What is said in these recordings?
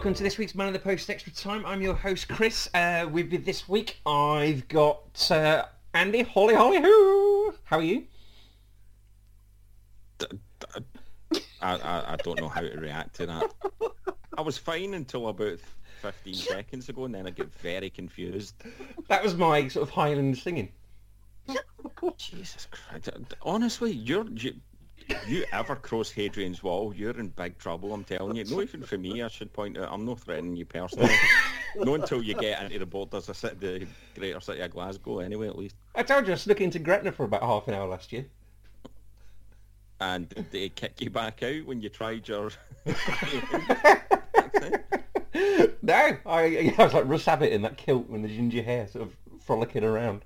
Welcome to this week's Man of the Post Extra Time. I'm your host, Chris. Uh, with me this week, I've got uh, Andy. Holly, holly, hoo! How are you? I, I, I don't know how to react to that. I was fine until about 15 seconds ago, and then I get very confused. That was my sort of Highland singing. Jesus Christ! Honestly, you're you, you ever cross Hadrian's Wall, you're in big trouble. I'm telling you. Not even for me. I should point out. I'm not threatening you personally. not until you get into the borders of the greater city of Glasgow. Anyway, at least. I told you I snuck into Gretna for about half an hour last year. And did they kick you back out when you tried your? no, I, I was like Russ Abbott in that kilt with the ginger hair, sort of frolicking around.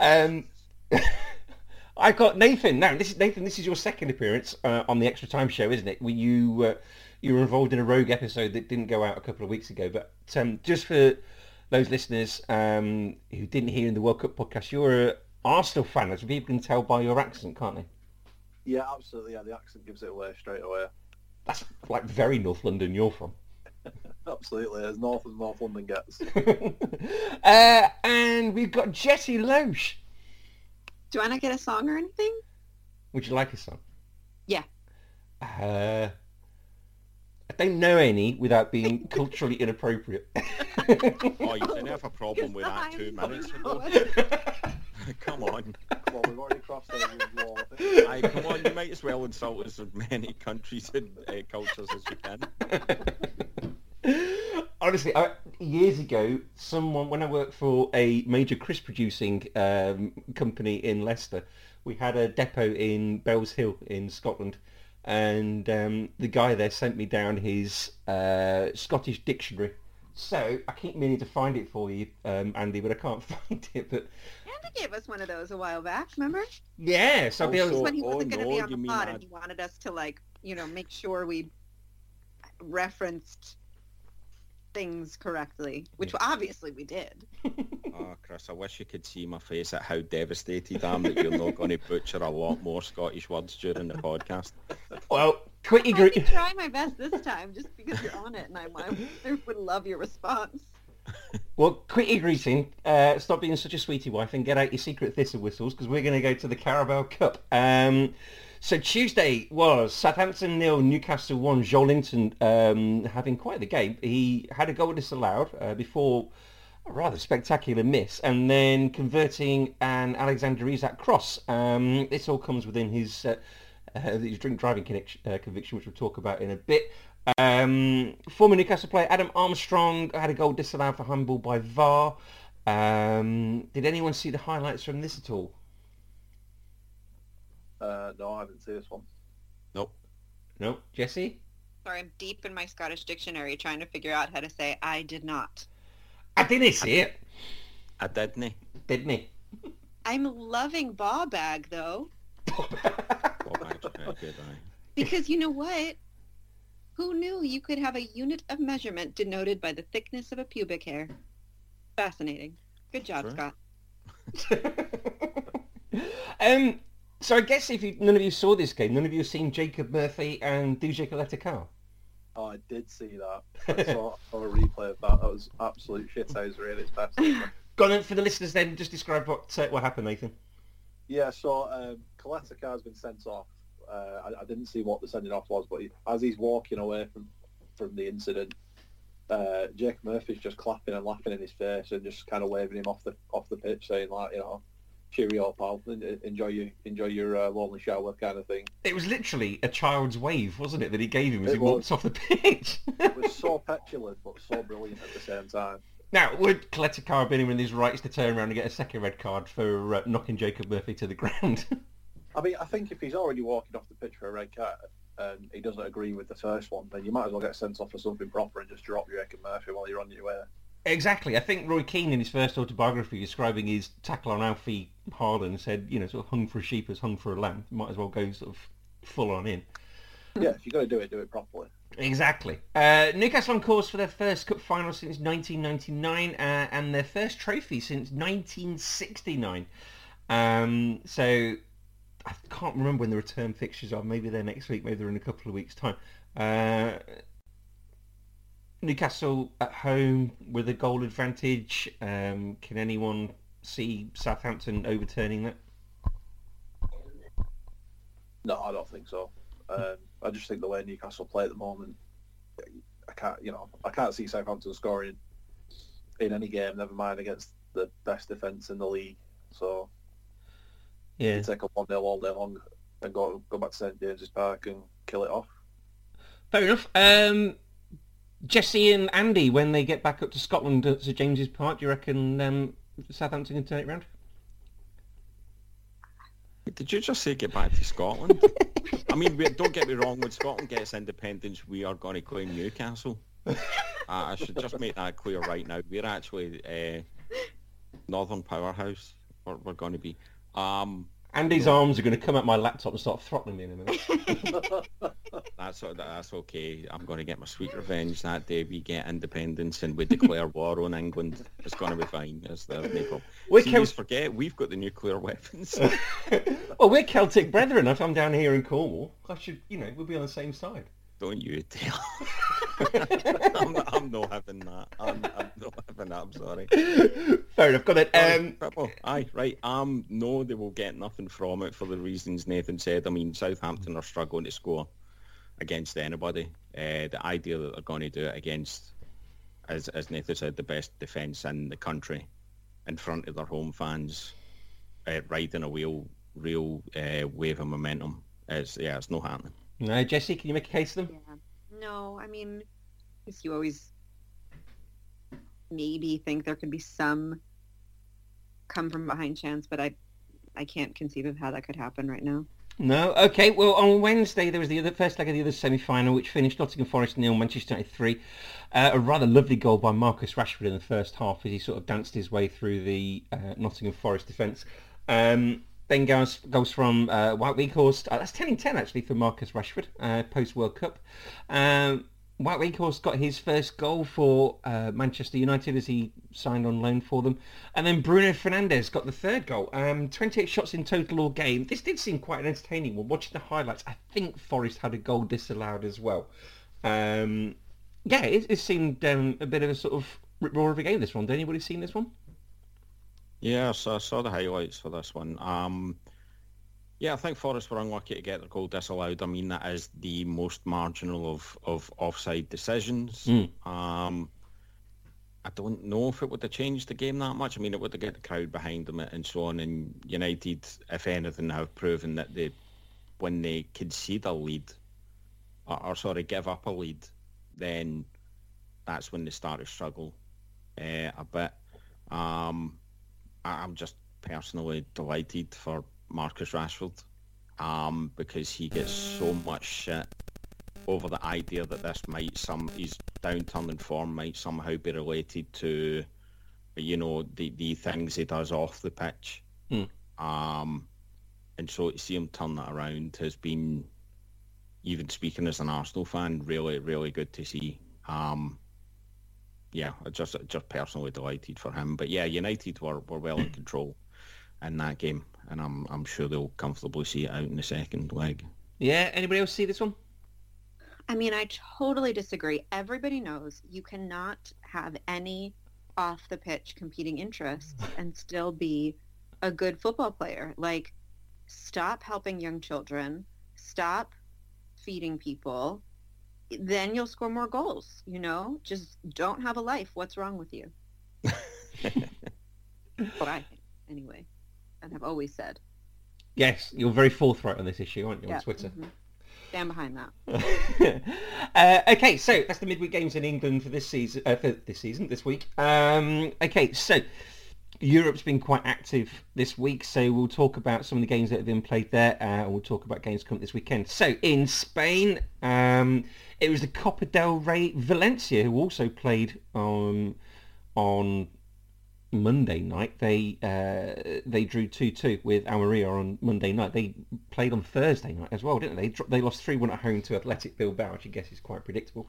Um, I got Nathan. Now, this is Nathan. This is your second appearance uh, on the Extra Time show, isn't it? Were you uh, you were involved in a rogue episode that didn't go out a couple of weeks ago? But um, just for those listeners um, who didn't hear in the World Cup podcast, you're an Arsenal fan, as people can tell by your accent, can't they? Yeah, absolutely. Yeah, the accent gives it away straight away. That's like very North London. You're from. Absolutely, as north as North London gets. uh, and we've got Jessie Loesch. Do I not get a song or anything? Would you like a song? Yeah. Uh, I don't know any without being culturally inappropriate. oh, you didn't have a problem with that two minutes ago. come on. Come on, we've already crossed the wall. Aye, come on, you might as well insult as many countries and uh, cultures as you can. Honestly, I, years ago, someone when I worked for a major crisp producing um, company in Leicester, we had a depot in Bellshill in Scotland, and um, the guy there sent me down his uh, Scottish dictionary. So I keep meaning to find it for you, um, Andy, but I can't find it. But Andy gave us one of those a while back, remember? yeah, so I'll be able to when he oh, wasn't going to no, be on you the mean pod that- and he wanted us to, like, you know, make sure we referenced things correctly, which obviously we did. Oh, Chris, I wish you could see my face at how devastated I am that you're not going to butcher a lot more Scottish words during the podcast. Well, quick I agree. can try my best this time just because you're on it and I, I would love your response. Well, quit your greeting, uh, stop being such a sweetie wife, and get out your secret thistle whistles because we're going to go to the Carabao Cup. Um, so Tuesday was Southampton nil, Newcastle one. Joelinton um, having quite the game. He had a goal disallowed uh, before a rather spectacular miss, and then converting an Alexander Isak cross. Um, this all comes within his uh, uh, his drink driving uh, conviction, which we'll talk about in a bit. Um, former Newcastle player Adam Armstrong had a goal disallowed for handball by VAR. Um, did anyone see the highlights from this at all? Uh, no, I haven't seen this one. Nope. No, Jesse. Sorry, I'm deep in my Scottish dictionary trying to figure out how to say I did not. I didn't see it, I didn't. didn't he? I'm loving ball bag though, Well, that's pretty good, aye. because you know what? Who knew you could have a unit of measurement denoted by the thickness of a pubic hair? Fascinating. Good job, Sure. Scott. um, so I guess if you, none of you saw this game, none of you have seen Jacob Murphy and Duje Caleta Oh, I did see that. I saw, a replay of that. That was absolute shit. I was really its best. Go on for the listeners then. Just describe what uh, what happened, Nathan. Yeah, so um, Caleta has been sent off. Uh, I, I didn't see what the sending off was, but he, as he's walking away from from the incident. Uh, Jake Murphy's just clapping and laughing in his face and just kind of waving him off the off the pitch, saying like, you know, cheerio, pal, enjoy your enjoy your uh, lonely shower kind of thing. It was literally a child's wave, wasn't it, that he gave him as It he was. walked off the pitch. It was so petulant but so brilliant at the same time. now, would Coletta Carabini win his rights to turn around and get a second red card for uh, knocking Jacob Murphy to the ground? I mean, I think if he's already walking off the pitch for a red card and he doesn't agree with the first one, then you might as well get sent off for something proper and just drop Jake Murphy while you're on your way. Exactly. I think Roy Keane in his first autobiography describing his tackle on Alfie Haaland said, you know, sort of hung for a sheep as hung for a lamb. Might as well go sort of full on in. Yeah, if you're going to do it, do it properly. Exactly. Uh, Newcastle on course for their first cup final since 1999 uh, and their first trophy since 1969. Um, so I can't remember when the return fixtures are. Maybe they're next week. Maybe they're in a couple of weeks' time. Uh, Newcastle at home with a goal advantage. Um, can anyone see Southampton overturning that? No, I don't think so. Um, I just think the way Newcastle play at the moment, I can't, you know, I can't see Southampton scoring in any game. Never mind against the best defence in the league. So Yeah. you take a one 0 all day long and go go back to St James's Park and kill it off. Fair enough. Um, Jesse and Andy, when they get back up to Scotland at St James's Park, do you reckon um, Southampton can turn it round? Did you just say get back to Scotland? I mean, we, don't get me wrong. When Scotland gets independence, we are going to claim Newcastle. Uh, I should just make that clear right now. We're actually uh, Northern Powerhouse. We're, we're going to be. Um, Andy's arms are going to come at my laptop and start throttling me in a minute. that's that's okay. I'm going to get my sweet revenge that day we get independence and we declare war on England. It's going to be fine. It's there's no problem. We See, can- you forget we've got the nuclear weapons. well, we're Celtic brethren. If I'm down here in Cornwall, I should, you know, we'll be on the same side. Don't you tell. I'm, not, I'm not having that. I'm, I'm not having that. I'm sorry. Fair enough. Got it. Um, Pippo, aye, right. Um, no, they will get nothing from it for the reasons Nathan said. I mean, Southampton are struggling to score against anybody. Uh, the idea that they're going to do it against, as as Nathan said, the best defence in the country, in front of their home fans, uh, riding a real, real uh, wave of momentum, is yeah, it's not happening. no, Jesse, can you make a case of them? Yeah. No, I mean, guess you always maybe think there could be some come from behind chance, but I, I can't conceive of how that could happen right now. No. Okay. Well, on Wednesday there was the other first leg of the other semi-final, which finished Nottingham Forest nil, Manchester United three. Uh, a rather lovely goal by Marcus Rashford in the first half as he sort of danced his way through the uh, Nottingham Forest defence. Um, then goes goes from uh, Wout Weghorst. Uh, that's ten in ten actually for Marcus Rashford uh, post World Cup. Um, Wout Weghorst got his first goal for uh, Manchester United as he signed on loan for them. And then Bruno Fernandes got the third goal. Um, 28 shots in total all game. This did seem quite an entertaining one. Watching the highlights, I think Forest had a goal disallowed as well. Um, yeah, it, it seemed um, a bit of a sort of rip roar of a game, this one. Did anybody seen this one? Yeah, so I saw the highlights for this one. Um, yeah, I think Forest were unlucky to get their goal disallowed. I mean, that is the most marginal of, of offside decisions. Mm. Um, I don't know if it would have changed the game that much. I mean, it would have got the crowd behind them and so on. And United, if anything, have proven that they, when they concede a lead, or, or sorry, give up a lead, then that's when they start to struggle uh, a bit. Um, I'm just personally delighted for Marcus Rashford um, because he gets so much shit over the idea that this might some his downturn in form might somehow be related to you know the the things he does off the pitch. Hmm. Um, and so to see him turn that around has been, even speaking as an Arsenal fan, really really good to see. Um, yeah, just just personally delighted for him. But yeah, United were, were well in control in that game, and I'm I'm sure they'll comfortably see it out in the second leg. Yeah, anybody else see this one? I mean, I totally disagree. Everybody knows you cannot have any off the pitch competing interests and still be a good football player. Like, stop helping young children, stop feeding people, then you'll score more goals. You know, just don't have a life. What's wrong with you? what I think, anyway, and have always said. Yes, you're very forthright on this issue, aren't you, on Twitter? mhm. Stand behind that. uh, okay, so that's the midweek games in England for this season. Uh, for this season, this week. Um, okay, so Europe's been quite active this week, so we'll talk about some of the games that have been played there, uh, and we'll talk about games coming this weekend. So in Spain, um, it was the Copa del Rey Valencia who also played on on Monday night. They uh, they drew two two with Almeria on Monday night. They played on Thursday night as well, didn't they? They, lost three one at home to Athletic Bilbao, which I guess is quite predictable.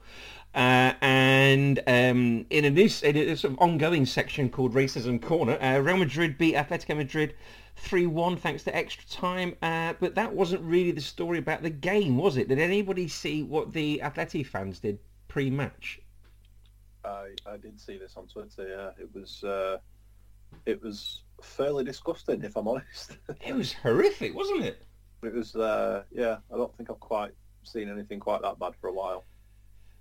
Uh, and um, in a new in a sort of ongoing section called Racism Corner, uh, Real Madrid beat Atletico Madrid. 3-1 thanks to extra time uh, but that wasn't really the story about the game was it did anybody see what the Atleti fans did pre-match I, I did see this on Twitter. Yeah, it was uh, it was fairly disgusting, if I'm honest. it was horrific wasn't it it was uh, yeah. I don't think I've quite seen anything quite that bad for a while.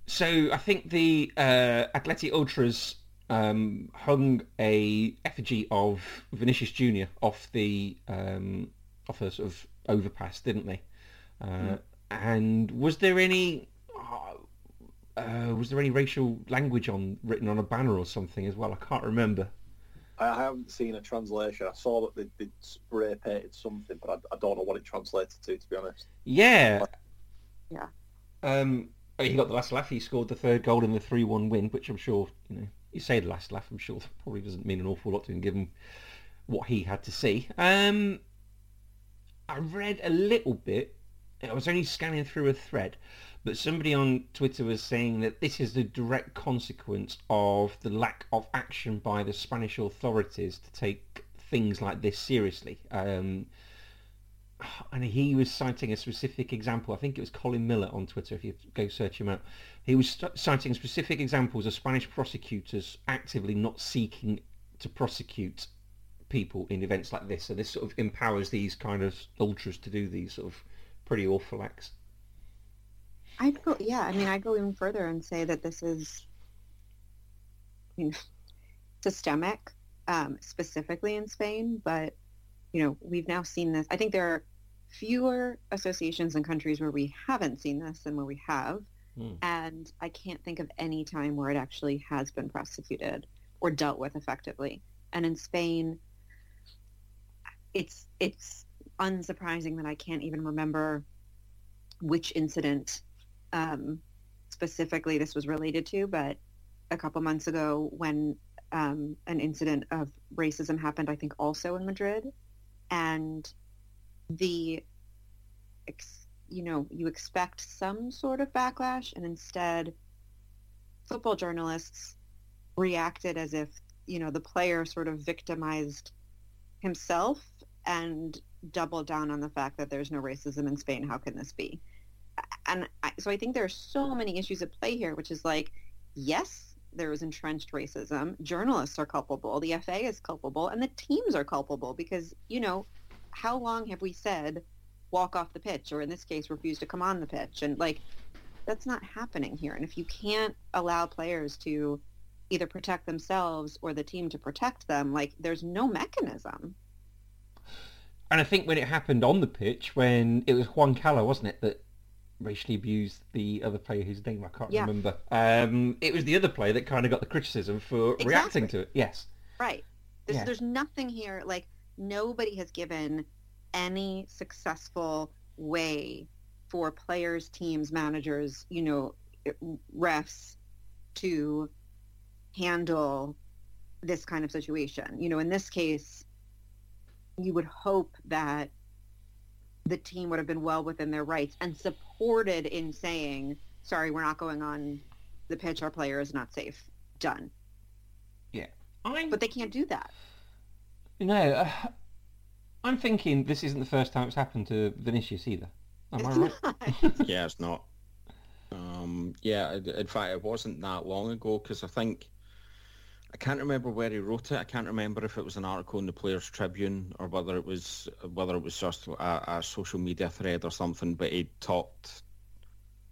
So I think the uh, Atleti Ultras um, hung a effigy of Vinicius Junior off the um, off a sort of overpass, didn't they? Uh, And was there any uh, was there any racial language on written on a banner or something as well? I can't remember. I haven't seen a translation. I saw that they, they spray painted something, but I, I don't know what it translated to, to be honest. Yeah. Yeah. Um, oh, he got the last laugh. He scored the third goal in the three-one win, which I'm sure you know. You say the last laugh. I'm sure that probably doesn't mean an awful lot to him, given what he had to see. Um, I read a little bit. I was only scanning through a thread, but somebody on Twitter was saying that this is the direct consequence of the lack of action by the Spanish authorities to take things like this seriously. Um, and he was citing a specific example. I think it was Colin Miller on Twitter. If you go search him out, he was st- citing specific examples of Spanish prosecutors actively not seeking to prosecute people in events like this. So this sort of empowers these kind of ultras to do these sort of pretty awful acts. I'd go, yeah. I mean, I'd go even further and say that this is, I mean, systemic, um, specifically in Spain. But you know, we've now seen this. I think there are fewer associations and countries where we haven't seen this than where we have, Hmm. and I can't think of any time where it actually has been prosecuted or dealt with effectively. And in Spain, it's it's unsurprising that I can't even remember which incident um, specifically this was related to, but a couple months ago when um, an incident of racism happened, I think also in Madrid, and the, ex- you know, you expect some sort of backlash, and instead, football journalists reacted as if you know the player sort of victimized himself and doubled down on the fact that there's no racism in Spain. How can this be? And I, so I think there are so many issues at play here, which is like, yes, there is entrenched racism. Journalists are culpable. The FA is culpable, and the teams are culpable because you know, how long have we said walk off the pitch, or in this case, refuse to come on the pitch, and like, that's not happening here. And if you can't allow players to either protect themselves or the team to protect them, like, there's no mechanism. And I think when it happened on the pitch, when it was Juan Cala, wasn't it, that racially abused the other player whose name I can't Yeah. remember. Um, it was the other player that kind of got the criticism for reacting to it. Yes. Right. There's, Yeah. there's nothing here. Like nobody has given any successful way for players, teams, managers, you know, refs to handle this kind of situation. You know, in this case, you would hope that the team would have been well within their rights and supported in saying, sorry, we're not going on the pitch. Our player is not safe. Done. Yeah. I'm, But they can't do that. No. uh, I'm thinking this isn't the first time it's happened to Vinicius either. Am I right? not. yeah, it's not. Um, yeah, in- in fact, it wasn't that long ago because I think I can't remember where he wrote it. I can't remember if it was an article in the Players Tribune or whether it was whether it was just a, a social media thread or something. But he talked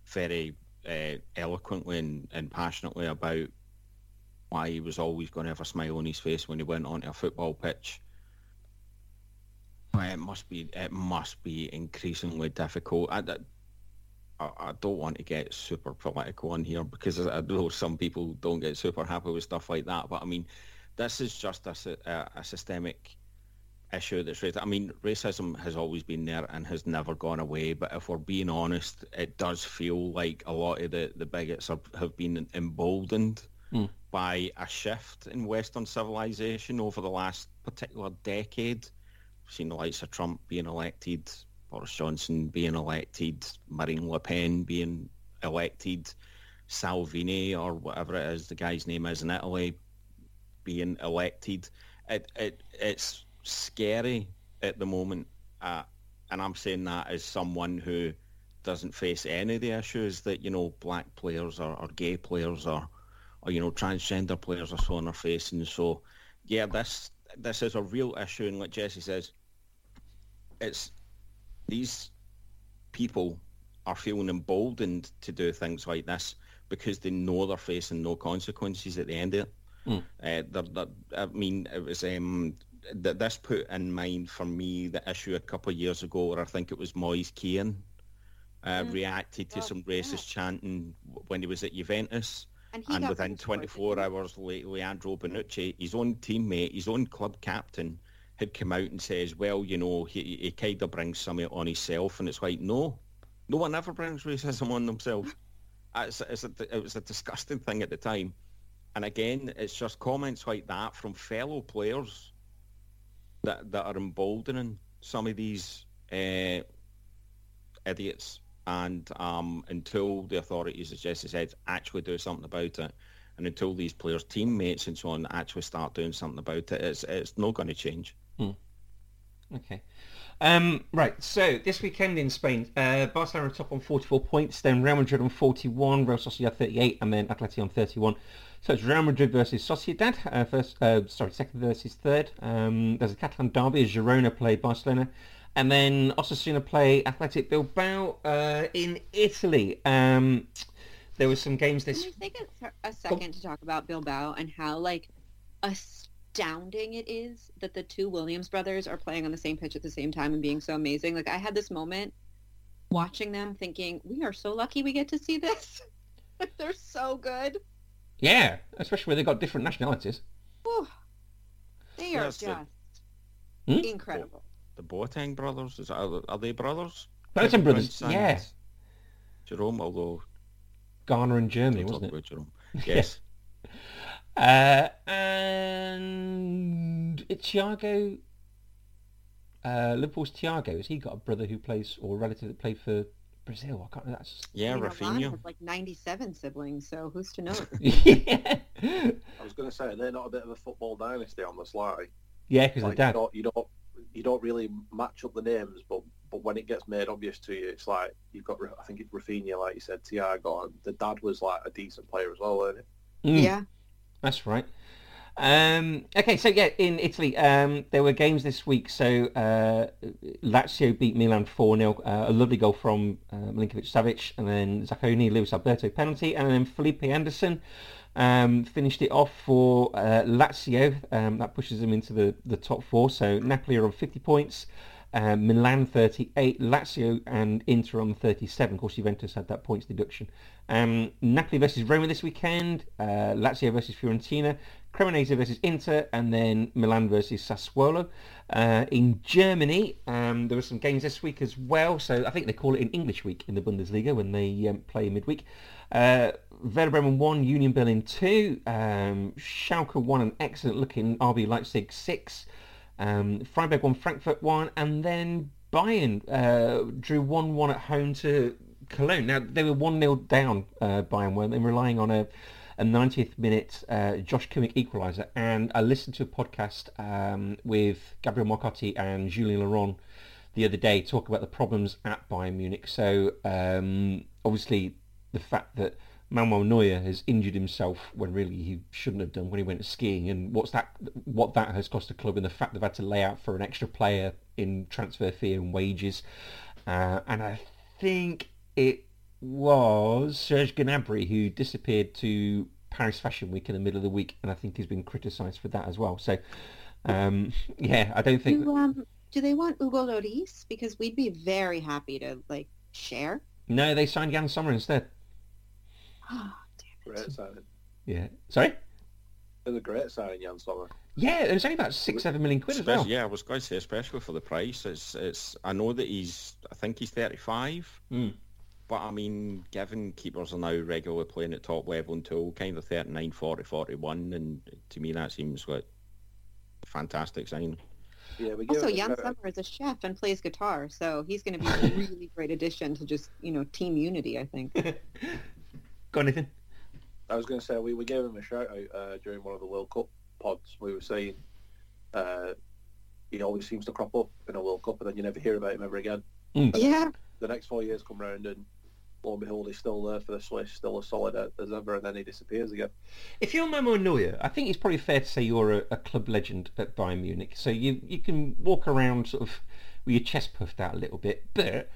very uh, eloquently and, and passionately about why he was always going to have a smile on his face when he went onto a football pitch. It must be it must be increasingly difficult. I, I, I don't want to get super political on here because I know some people don't get super happy with stuff like that. But I mean, this is just a, a, a systemic issue that's raised. I mean, racism has always been there and has never gone away. But if we're being honest, it does feel like a lot of the, the bigots are, have been emboldened Mm. by a shift in Western civilization over the last particular decade. We've seen the likes of Trump being elected, Boris Johnson being elected, Marine Le Pen being elected, Salvini or whatever it is the guy's name is in Italy being elected. It, it it's scary at the moment, uh, and I'm saying that as someone who doesn't face any of the issues that you know black players or, or gay players or or you know transgender players are so on their facing. So yeah, this this is a real issue, and like Jesse says, it's these people are feeling emboldened to do things like this because they know they're facing no consequences at the end of it. Mm. Uh, they're, they're, I mean, it was um, th- this put in mind for me the issue a couple of years ago where I think it was Moise Kean uh, Mm. reacted to Oh, some yeah. racist chanting when he was at Juventus And, and within benched for it, 24 hours, Le- Leandro Bonucci, his own teammate, his own club captain, had come out and says, well, you know, he, he kind of brings something on himself. And it's like, no, no one ever brings racism on themselves. It's, it's a, it was a disgusting thing at the time. And again, it's just comments like that from fellow players that, that are emboldening some of these uh, idiots. And um, until the authorities, as Jesse said, actually do something about it, and until these players' teammates and so on actually start doing something about it, it's it's not going to change. Okay. Um, right, so this weekend in Spain, uh, Barcelona top on 44 points, then Real Madrid on 41, Real Sociedad 38, and then Atleti on 31. So it's Real Madrid versus Sociedad, uh, first, uh, sorry, second versus third. Um, there's a Catalan derby Girona play Barcelona, and then Osasuna play Athletic Bilbao uh, in Italy. Um, there was some games Can this... we take a, a second to talk about Bilbao and how like astounding it is that the two Williams brothers are playing on the same pitch at the same time and being so amazing? Like I had this moment watching them thinking, we are so lucky we get to see this. They're so good. Yeah, especially where they've got different nationalities. Whew. They are Yes, the- just Hmm? incredible. The Boateng brothers, is are, are they brothers? Boateng Kevin brothers, Prince and yeah. Jerome, although Ghana and Germany, wasn't it? Jerome. Yes. Uh, and Thiago, uh, Liverpool's Thiago, has he got a brother who plays, or a relative that played for Brazil? I can't That's... Yeah, I mean, Milan Rafinha. has like 97 siblings, so who's to know? yeah, I was going to say they're not a bit of a football dynasty on the sly. yeah, because Like, dad. You don't, you don't you don't really match up the names, but but when it gets made obvious to you, it's like you've got I think it's Rafinha, like you said, Thiago, and the dad was like a decent player as well, wasn't Mm, Yeah. That's right. Um, okay, so yeah, in Italy, um, there were games this week. So uh, Lazio beat Milan 4-0. Uh, a lovely goal from uh, Milinkovic-Savic, and then Zaccagni, Luis Alberto penalty, and then Felipe Anderson um, finished it off for uh, Lazio. Um, that pushes them into the, the top four. So Napoli are on 50 points. Uh, Milan 38, Lazio and Inter on 37. Of course, Juventus had that points deduction. Um, Napoli versus Roma this weekend, uh, Lazio versus Fiorentina, Cremonese versus Inter, and then Milan versus Sassuolo. Uh, in Germany, um, there were some games this week as well. So I think they call it an English week in the Bundesliga when they um, play midweek. Uh, Werder Bremen 1, Union Berlin 2, um, Schalke 1, an excellent looking RB Leipzig 6. Um, Freiburg one Frankfurt one, and then Bayern uh, drew one one at home to Cologne. Now they were one 0 down. Uh, Bayern were. They relying on a a 90th minute uh, Josh Kimmich equaliser, and I listened to a podcast um, with Gabriele Marcotti and Julien Laurens the other day talk about the problems at Bayern Munich. So um, obviously the fact that Manuel Neuer has injured himself when really he shouldn't have done when he went skiing, and what's that? What that has cost the club, and the fact they've had to lay out for an extra player in transfer fee and wages, uh, and I think it was Serge Gnabry, who disappeared to Paris Fashion Week in the middle of the week, and I think he's been criticised for that as well. So, um, yeah, I don't think. Do, um, do they want Hugo Lloris? Because we'd be very happy to like share. No, they signed Yann Sommer instead. Oh, Great signing. Yeah. Sorry. It was a great signing, Yann Sommer. Yeah, it was only about six, seven million quid as well. Yeah, I was going to say, especially for the price. It's, it's. I know that he's. I think he's 35. Mm. But I mean, given keepers are now regularly playing at top level until kind of 39, 40, 41, and to me that seems like a fantastic sign. Yeah, we give Also, him a Jan shout out. Summer is a chef and plays guitar, so he's going to be a really great addition to just you know team unity. I think. Got anything? I was going to say we, we gave him a shout out uh, during one of the World Cup pods. We were saying uh, he always seems to crop up in a World Cup, and then you never hear about him ever again. yeah. The next four years come round, and lo and behold, he's still there for the Swiss, still as solid as ever, and then he disappears again. If you're Momo Neuer, I think it's probably fair to say you're a, a club legend at Bayern Munich. So you you can walk around sort of with your chest puffed out a little bit, but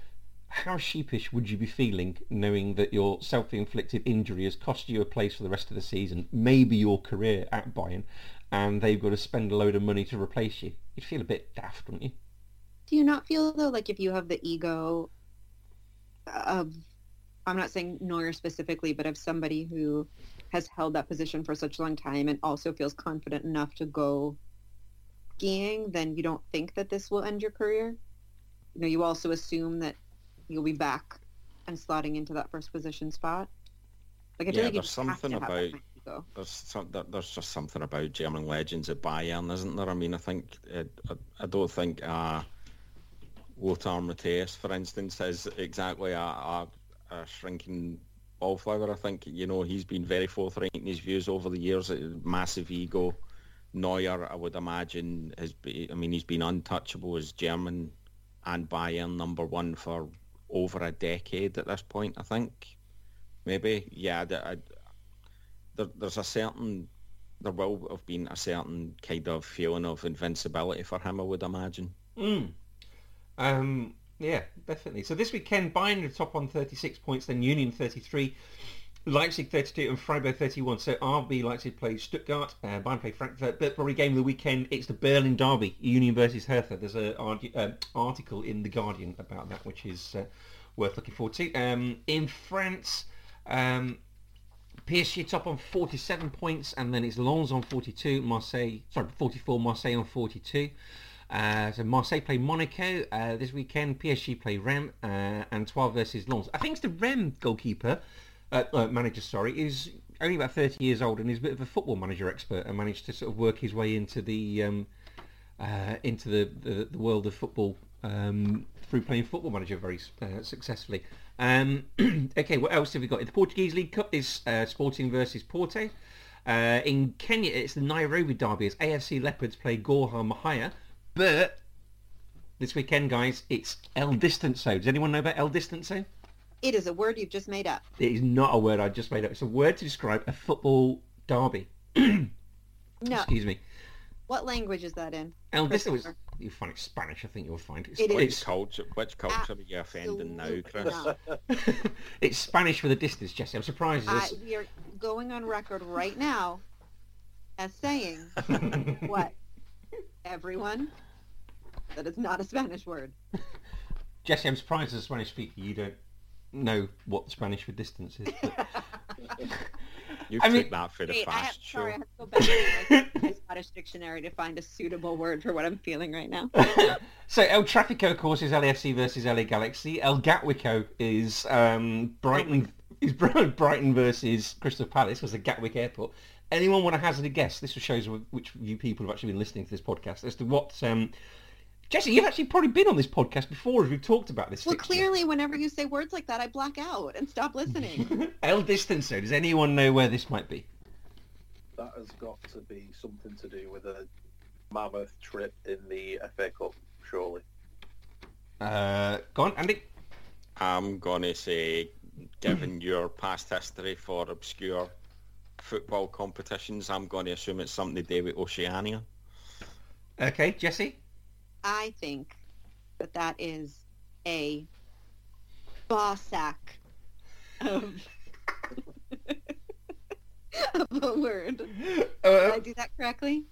how sheepish would you be feeling knowing that your self-inflicted injury has cost you a place for the rest of the season, maybe your career at Bayern, and they've got to spend a load of money to replace you? You'd feel a bit daft, wouldn't you? Do you not feel though like if you have the ego of I'm not saying Neuer specifically, but of somebody who has held that position for such a long time and also feels confident enough to go skiing, then you don't think that this will end your career. You know, you also assume that you'll be back and slotting into that first position spot. Like I feel Yeah, like there's just something that about- kind of ego. There's some, there- there's just something about German legends at Bayern, isn't there? I mean, I think uh, I, I don't think uh, Lothar Matthäus, for instance, is exactly a, a, a shrinking wallflower. I think you know he's been very forthright in his views over the years. uh, Massive ego. Neuer, I would imagine, has be, I mean, he's been untouchable as German and Bayern number one for over a decade at this point. I think maybe, yeah. I, I, there, there's a certain there will have been a certain kind of feeling of invincibility for him, I would imagine. Mm. Um, yeah, definitely. So this weekend, Bayern top on 36 points, then Union 33, Leipzig 32 and Freiburg 31. So RB Leipzig play Stuttgart, uh, Bayern play Frankfurt, but probably game of the weekend, it's the Berlin derby, Union versus Hertha. There's an uh, article in The Guardian about that, which is uh, worth looking forward to. Um, in France, um, PSG top on 47 points, and then it's Lens on 42, Marseille, sorry, 44, Marseille on 42. Uh, so Marseille play Monaco uh, this weekend. PSG play Rem uh, and 12 versus Lens. I think it's the Rem goalkeeper, uh, uh, manager, sorry, is only about 30 years old and is a bit of a football manager expert and managed to sort of work his way into the um, uh, into the, the, the world of football um, through playing football manager very uh, successfully. Um, okay, what else have we got? The Portuguese League Cup is uh, Sporting versus Porto. Uh, in Kenya, it's the Nairobi derby as AFC Leopards play Gor Mahia. But this weekend, guys, it's El Distanzo. Does anyone know about El Distanzo? It is a word you've just made up. It is not a word I just made up. It's a word to describe a football derby. No. Excuse me. What language is that in? El Distanzo. Christopher. You find it Spanish, I think you'll find. It's, It is. Which it's, culture? Which culture are you offending now, Absolutely Chris? it's Spanish for the distance, Jesse. I'm surprised. I, we are going on record right now as saying what everyone that is not a Spanish word. Jesse, I'm surprised as a Spanish speaker you don't know what the Spanish for distance is. but- You I took mean- that for the Wait, I have, fast sorry, I have to go back to my, my Scottish dictionary to find a suitable word for what I'm feeling right now. so El Trafico, of course, is LAFC versus LA Galaxy. El Gatwico is um, Brighton is Brighton versus Crystal Palace was the Gatwick Airport. Anyone want to hazard a guess? This shows which you people have actually been listening to this podcast as to what. Um, Jesse, you've actually probably been on this podcast before as we've talked about this. Well, fixture. clearly, whenever you say words like that, I black out and stop listening. El Distanzo. Does anyone know where this might be? That has got to be something to do with a mammoth trip in the FA Cup, surely. Uh, go on, Andy. I'm gonna say, given your past history for obscure football competitions, I'm gonna assume it's something to do with Oceania. Okay, Jesse. I think that that is a Bossack. of, of a word. Did Uh, I do that correctly?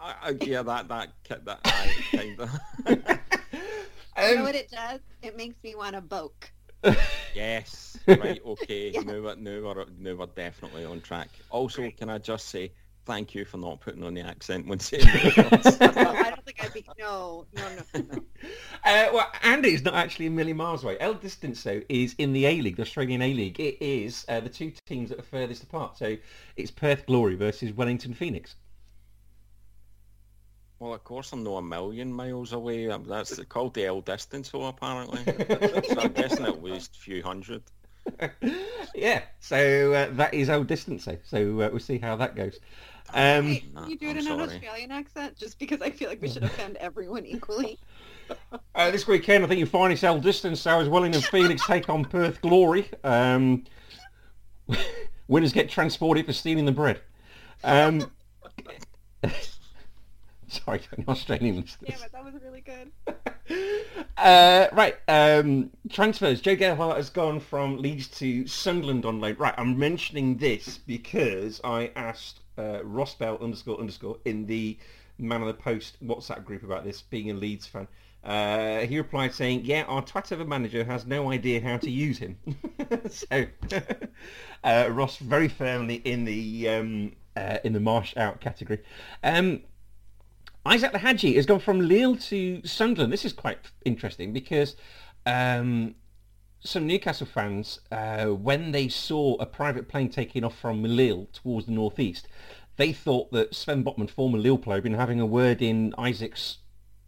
I, I, yeah, that that ki- that I kind of. you know um, what it does? It makes me want to boke. yes. Right. Okay. Yeah. Now, we're, now, we're, now we're definitely on track. Also, can I just say thank you for not putting on the accent when saying this. No, I don't think I'd be. No, no, no, no. Uh, well, Andy is not actually a million miles away. El Distanso is in the A-League, the Australian A-League. It is uh, the two teams that are furthest apart. So it's Perth Glory versus Wellington Phoenix. Well, of course, I'm not a million miles away. Um, That's called the L distance, so apparently. so I'm guessing it was a few hundred. yeah, so uh, that is El Distanso. So uh, we'll see how that goes. Um, Hey, can you do it I'm in an. Australian accent? Just because I feel like we should offend everyone equally. uh, this weekend, I think your finest El Distanso as Wellington Phoenix take on Perth Glory. Um, winners get transported for stealing the bread. Um, sorry, to any Australian listeners. Damn it, that was really good. Uh, right, um, transfers. Joe Gelhardt has gone from Leeds to Sunderland on loan. Right, I'm mentioning this because I asked uh, Ross Bell underscore underscore in the Man of the Post WhatsApp group about this, being a Leeds fan. Uh, he replied saying, yeah, our twat of a manager has no idea how to use him. so uh, Ross very firmly in the um, uh, in the Marsch out category. Um, Isaac Lihadji has gone from Lille to Sunderland. This is quite interesting because um, some Newcastle fans, uh, when they saw a private plane taking off from Lille towards the northeast, they thought that Sven Botman, former Lille player, had been having a word in Isaac's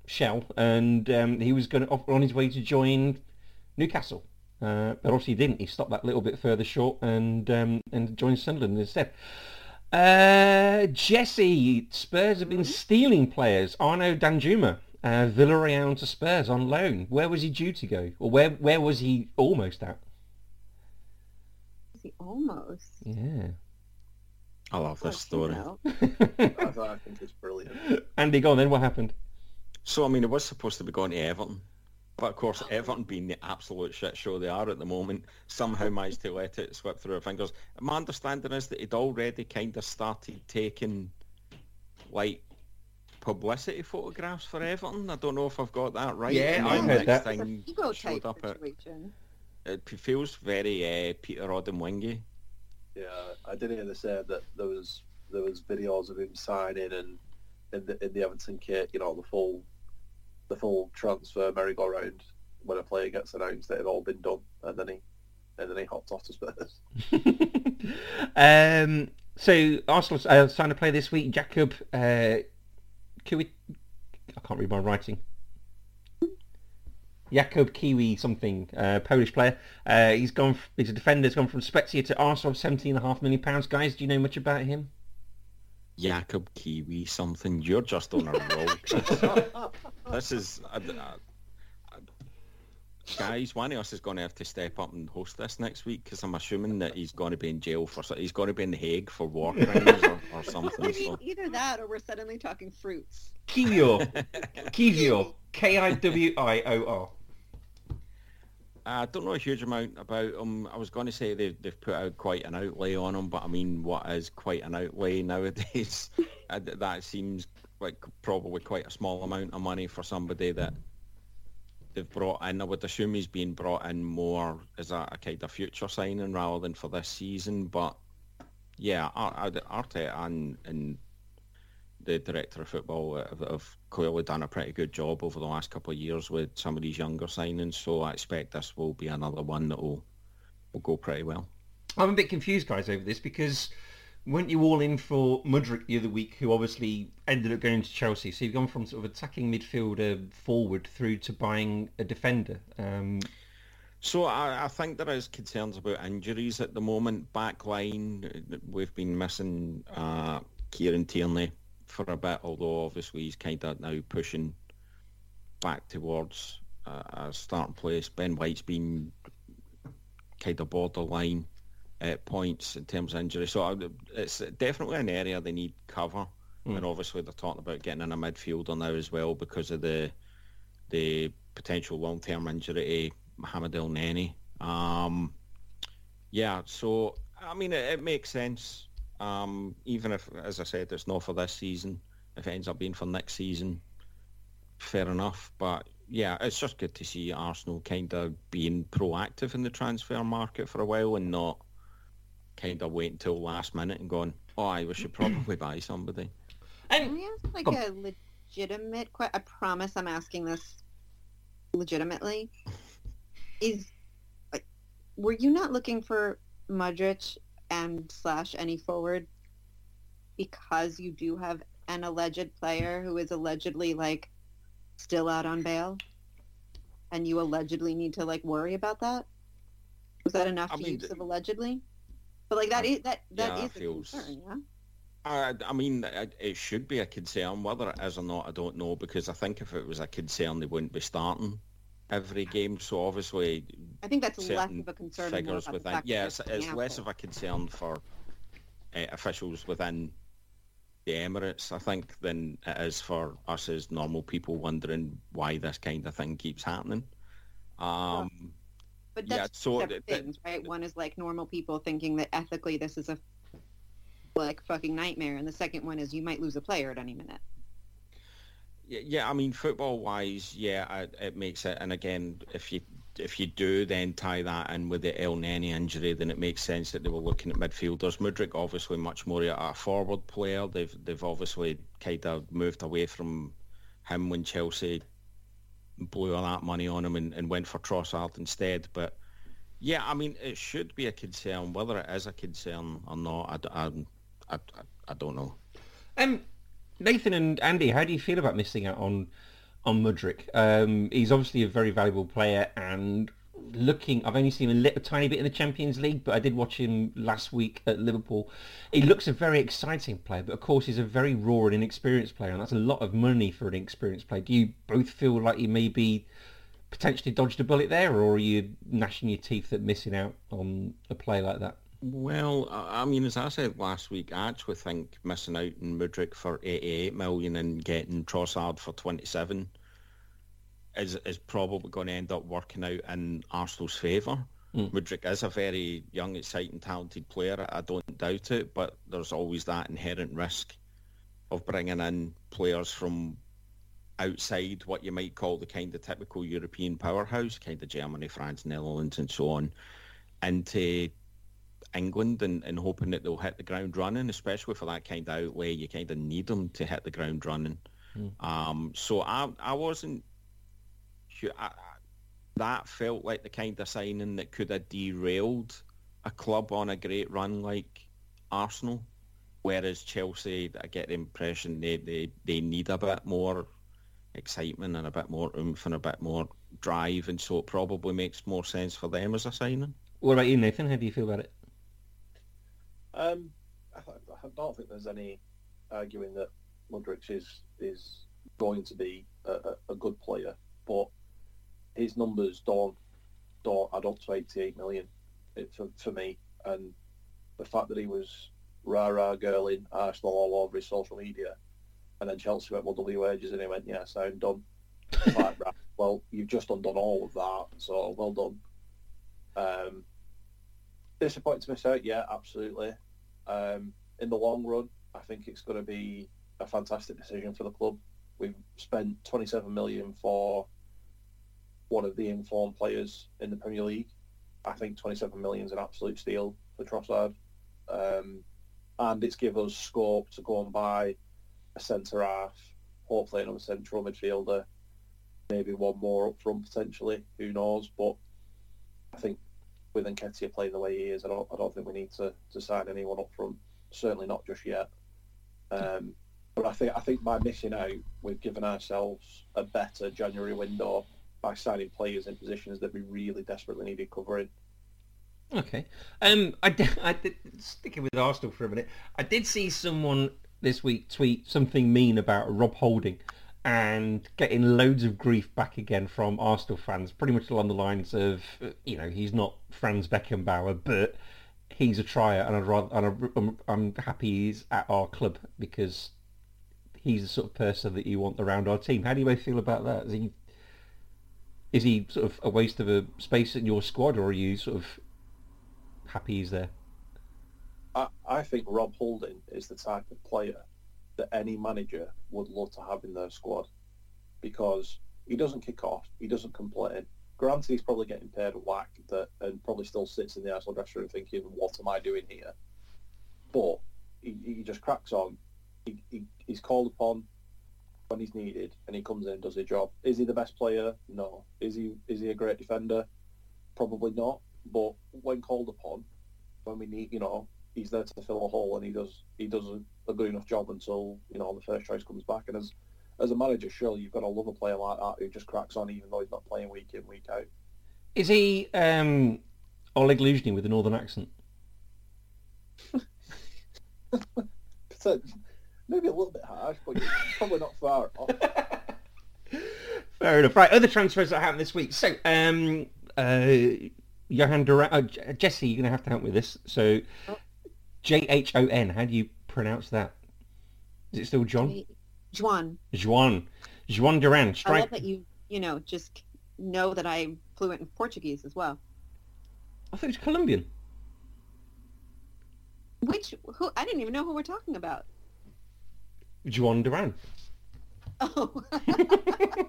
shell, and um, he was going to on his way to join Newcastle. Uh, but obviously he didn't. He stopped that little bit further short and um, and joined Sunderland instead. Uh, Jesse, Spurs have been stealing players. Arnaut Danjuma, uh, Villarreal to Spurs on loan. Where was he due to go? Or where where was he almost at? Is he almost? Yeah. I love this story. you know. I, I think it's brilliant. Andy, go on then. What happened? So, I mean, it was supposed to be going to Everton. But of course, Everton being the absolute shit show they are at the moment, somehow managed to let it slip through their fingers. My understanding is that he'd already kind of started taking, like, publicity photographs for Everton. I don't know if I've got that right. Yeah, I've then heard next that. It's a thing showed type up at, situation. it feels very uh, Peter Odemwingie. Yeah, I did hear they say that there was there was videos of him signing and in the in the Everton kit, you know, the full the full transfer merry-go-round when a player gets announced, that it had all been done, and then he and then he hopped off to Spurs. um, so Arsenal uh, signed a player this week, Jacob uh, Kiwi. I can't read my writing. Jakob Kiwi something, uh, Polish player. Uh, he's gone. f- He's a defender. He's gone from Spezia to Arsenal, seventeen and a half million pounds. Guys, do you know much about him? Jakob Kiwi something. You're just on a roll. this is... I, I, I- guys, one of us is going to have to step up and host this next week because I'm assuming that he's going to be in jail for... so- He's going to be in The Hague for war crimes or, or I something. mean, So. either that or we're suddenly talking fruits. Kiwior. Kiwior. K I W I O R. I don't know a huge amount about him. I was going to say they've, they've put out quite an outlay on him, but I mean, what is quite an outlay nowadays? Uh, that seems like probably quite a small amount of money for somebody that they've brought in. I would assume he's being brought in more as a, a kind of future signing rather than for this season. But yeah, Ar- Ar- Arteta and, and the director of football have, have clearly done a pretty good job over the last couple of years with some of these younger signings. So I expect this will be another one that will will go pretty well. I'm a bit confused, guys, over this because weren't you all in for Mudryk the other week, who obviously ended up going to Chelsea? So you've gone from sort of attacking midfielder forward through to buying a defender. Um, So I, I think there is concerns about injuries at the moment. Back line, we've been missing uh, Kieran Tierney for a bit, although obviously he's kind of now pushing back towards uh, a starting place. Ben White's been kind of borderline at points in terms of injury. So I, it's definitely an area they need cover. And obviously they're talking about getting in a midfielder now as well because of the the potential long-term injury to Mohamed Elneny. Um, yeah, so I mean, it, it makes sense. Um, even if, as I said, it's not for this season. If it ends up being for next season, fair enough. But yeah, it's just good to see Arsenal kind of being proactive in the transfer market for a while and not kind of wait until last minute and going, oh, I we should probably buy somebody. Can And oh, we ask like Go. a legitimate question? I promise I'm asking this legitimately. Is like, were you not looking for Mudryk and slash any forward because you do have an alleged player who is allegedly like still out on bail, and you allegedly need to like worry about that? Was that enough I to mean, use of allegedly? But like that I- is that that yeah, is feels- concern, yeah. I, I mean, it, it should be a concern. Whether it is or not, I don't know, because I think if it was a concern, they wouldn't be starting every game. So obviously, I think that's less of a concern. figures within. that Yeah, it's, it's less of a concern for uh, officials within the Emirates, I think, than it is for us as normal people wondering why this kind of thing keeps happening. Um, But Yeah, that's so separate th- th- things, right? One is like normal people thinking that ethically this is a like fucking nightmare, and the second one is you might lose a player at any minute. Yeah, yeah, I mean, football-wise, yeah, I, it makes it. And again, if you if you do then tie that in with the Elneny injury, then it makes sense that they were looking at midfielders. Mudryk obviously much more a a forward player. They've they've obviously kind of moved away from him when Chelsea blew all that money on him and, and went for Trossard instead. But yeah, I mean, it should be a concern. Whether it is a concern or not, I, I, I, I don't know. Um, Nathan and Andy, how do you feel about missing out on on Mudryk? Um, he's obviously a very valuable player, and looking, I've only seen a little tiny bit in the Champions League, but I did watch him last week at Liverpool. He looks a very exciting player, but of course he's a very raw and inexperienced player, and that's a lot of money for an experienced player. Do you both feel like you maybe potentially dodged a bullet there, or are you gnashing your teeth at missing out on a player like that? Well, I I mean, as I said last week, I actually think missing out on Mudryk for 88 million and getting Trossard for 27 is is probably going to end up working out in Arsenal's favour. Mm. Mudryk is a very young, exciting, talented player. I don't doubt it, but there's always that inherent risk of bringing in players from outside what you might call the kind of typical European powerhouse, kind of Germany, France, Netherlands, and so on, into England and, and hoping that they'll hit the ground running, especially for that kind of outlay. You kind of need them to hit the ground running. Um, so I I wasn't. I, I- that felt like the kind of signing that could have derailed a club on a great run like Arsenal. Whereas Chelsea, I get the impression they, they, they need a bit more excitement and a bit more oomph and a bit more drive, and so it probably makes more sense for them as a signing. What about you, Nathan? How do you feel about it? Um, I, I don't think there's any arguing that Mudryk is is going to be a, a, a good player, but his numbers don't don't add up to 88 million it, for, for me. And the fact that he was rah rah girling Arsenal all over his social media, and then Chelsea went, "Well, double wages," and he went, "Yeah, so I'm done." Like, right, well, you've just undone all of that, so well done. Um, disappointed to miss out, yeah, absolutely. Um, in the long run, I think it's going to be a fantastic decision for the club. We've spent 27 million for one of the informed players in the Premier League. I think 27 million is an absolute steal for Trossard. Um, and it's give us scope to go and buy a centre half, hopefully another central midfielder, maybe one more up front potentially. Who knows? But I think with Nketiah playing the way he is, I don't, I don't think we need to, to sign anyone up front. Certainly not just yet. Um, but I think I think by missing out, we've given ourselves a better January window by signing players in positions that we really desperately needed covering. Okay. Um, I did, I did, sticking with Arsenal for a minute. I did see someone this week tweet something mean about Rob Holding and getting loads of grief back again from Arsenal fans, pretty much along the lines of, you know, he's not Franz Beckenbauer, but he's a trier, and I'd rather, and I'm- I'm, I'm happy he's at our club because he's the sort of person that you want around our team. How do you both feel about that? Is he Is he sort of a waste of a space in your squad, or are you sort of happy he's there? I, I think Rob Holding is the type of player that any manager would love to have in their squad because he doesn't kick off, he doesn't complain. Granted, he's probably getting paid a whack that, and probably still sits in the Arsenal dressing room thinking, "What am I doing here?" But he, he just cracks on. He, he, he's called upon when he's needed, and he comes in and does his job. Is he the best player? No. Is he is he a great defender? Probably not. But when called upon, when we need, you know, he's there to fill a hole, and he does he does a, a good enough job until you know the first choice comes back. And as as a manager, surely you've got to love a player like that who just cracks on even though he's not playing week in week out. Is he um, Oleg Luzhny with a northern accent? So, maybe a little bit harsh, but you're probably not far off. Fair enough. Right, other transfers that happened this week. So, um, uh, Johan Durant, uh, Jesse, you're going to have to help with this. So, J H O N. How do you pronounce that? Is it still John? Juan, Juan. Juan Duran. I love that you, you know, just know that I'm fluent in Portuguese as well. I thought it was Colombian. Which, who, I didn't even know who we're talking about. Juan Duran. Oh,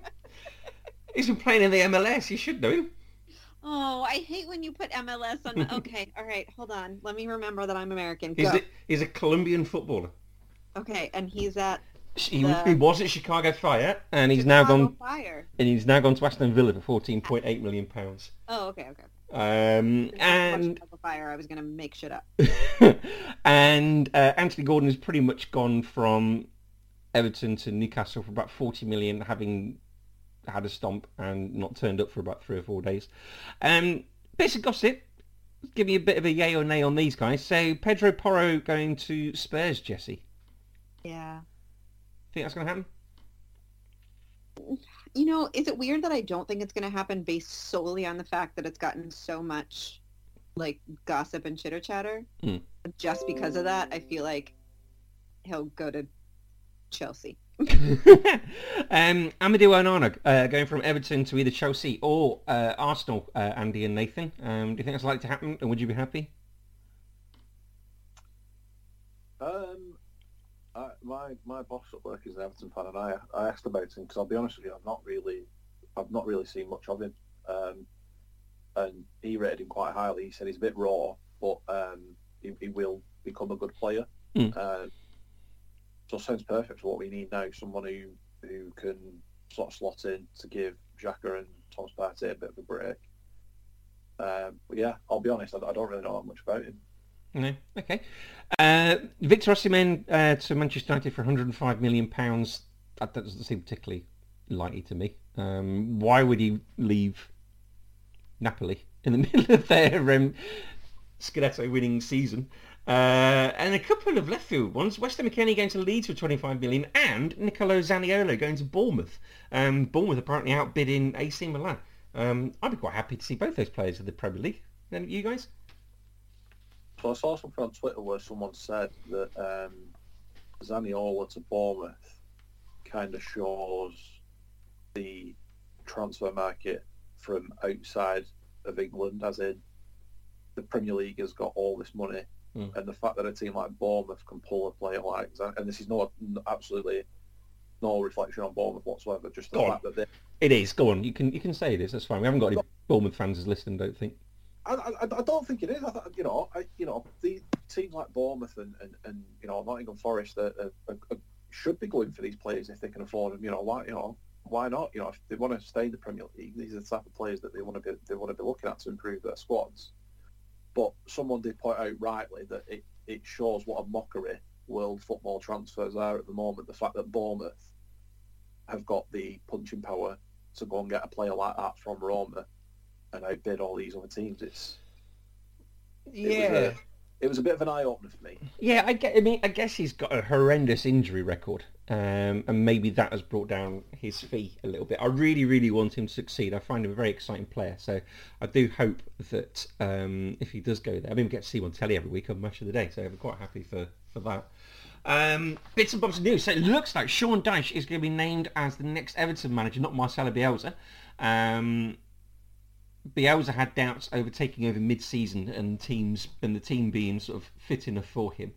He's been playing in the MLS. You should know him. oh, I hate when you put MLS on. Okay, all right, hold on. Let me remember that I'm American. He's Go. a, he's a Colombian footballer. Okay, and he's at He, The- he was at Chicago Fire, and he's now gone. Fire. And he's now gone to Aston Villa for 14.8 million pounds. Oh, okay, okay. Um, and Chicago Fire. I was gonna make shit up. and uh, Anthony Gordon has pretty much gone from Everton to Newcastle for about 40 million, having had a stomp and not turned up for about three or four days. Um, bits of gossip. Give me a bit of a yay or nay on these guys. So Pedro Porro going to Spurs, Jesse. Yeah. Think that's going to happen? You know, is it weird that I don't think it's going to happen based solely on the fact that it's gotten so much like gossip and chitter chatter? Hmm. Just because of that, I feel like he'll go to Chelsea. um, Amadou Onana uh, going from Everton to either Chelsea or uh, Arsenal, uh, Andy and Nathan. Um, do you think that's likely to happen, and would you be happy? Um, I, my my boss at work is an Everton fan, and I I asked about him because I'll be honest with you, I've not really I've not really seen much of him. Um, and he rated him quite highly. He said he's a bit raw, but um, he, he will become a good player. Mm. Uh, so sounds perfect for what we need now. Someone who who can sort of slot in to give Xhaka and Thomas Partey a bit of a break. Um, but yeah, I'll be honest, I, I don't really know that much about him. No. Okay. Uh, Victor Osimhen uh, to Manchester United for 105 million pounds. That doesn't seem particularly likely to me. Um, why would he leave Napoli in the middle of their um, Scudetto winning season? Uh, and a couple of left field ones. Weston McKennie going to Leeds for 25 million, and Nicolo Zaniolo going to Bournemouth. Um, Bournemouth apparently outbidding AC Milan. Um, I'd be quite happy to see both those players in the Premier League. Then you guys? So I saw something on Twitter where someone said that um, Zaniolo to Bournemouth kind of shows the transfer market from outside of England, as in the Premier League has got all this money, Mm. and the fact that a team like Bournemouth can pull a player like Zan- and this is not absolutely no reflection on Bournemouth whatsoever, just the Go on. fact that they It is. Go on. You can you can say this. That's fine. We haven't got any Bournemouth fans as listening. Don't think. I, I, I don't think it is. I, th- you know, I, you know, the teams like Bournemouth and, and, and you know Nottingham Forest are, are, are- should be going for these players if they can afford them. You know, why you know why not? You know, if they want to stay in the Premier League, these are the type of players that they want to be they want to be looking at to improve their squads. But someone did point out rightly that it, it shows what a mockery world football transfers are at the moment. The fact that Bournemouth have got the punching power to go and get a player like that from Roma and outbid all these other teams. It's a, it was a bit of an eye opener for me. Yeah, I get. I mean, I guess he's got a horrendous injury record, um, and maybe that has brought down his fee a little bit. I really, really want him to succeed. I find him a very exciting player, so I do hope that um, if he does go there, I mean, we get to see him on telly every week on Match of the Day, so I'm quite happy for for that. Um, bits and bobs of news. So it looks like Sean Dyche is going to be named as the next Everton manager, not Marcelo Bielsa. Um, Bielsa had doubts over taking over mid-season and teams and the team being sort of fit enough for him.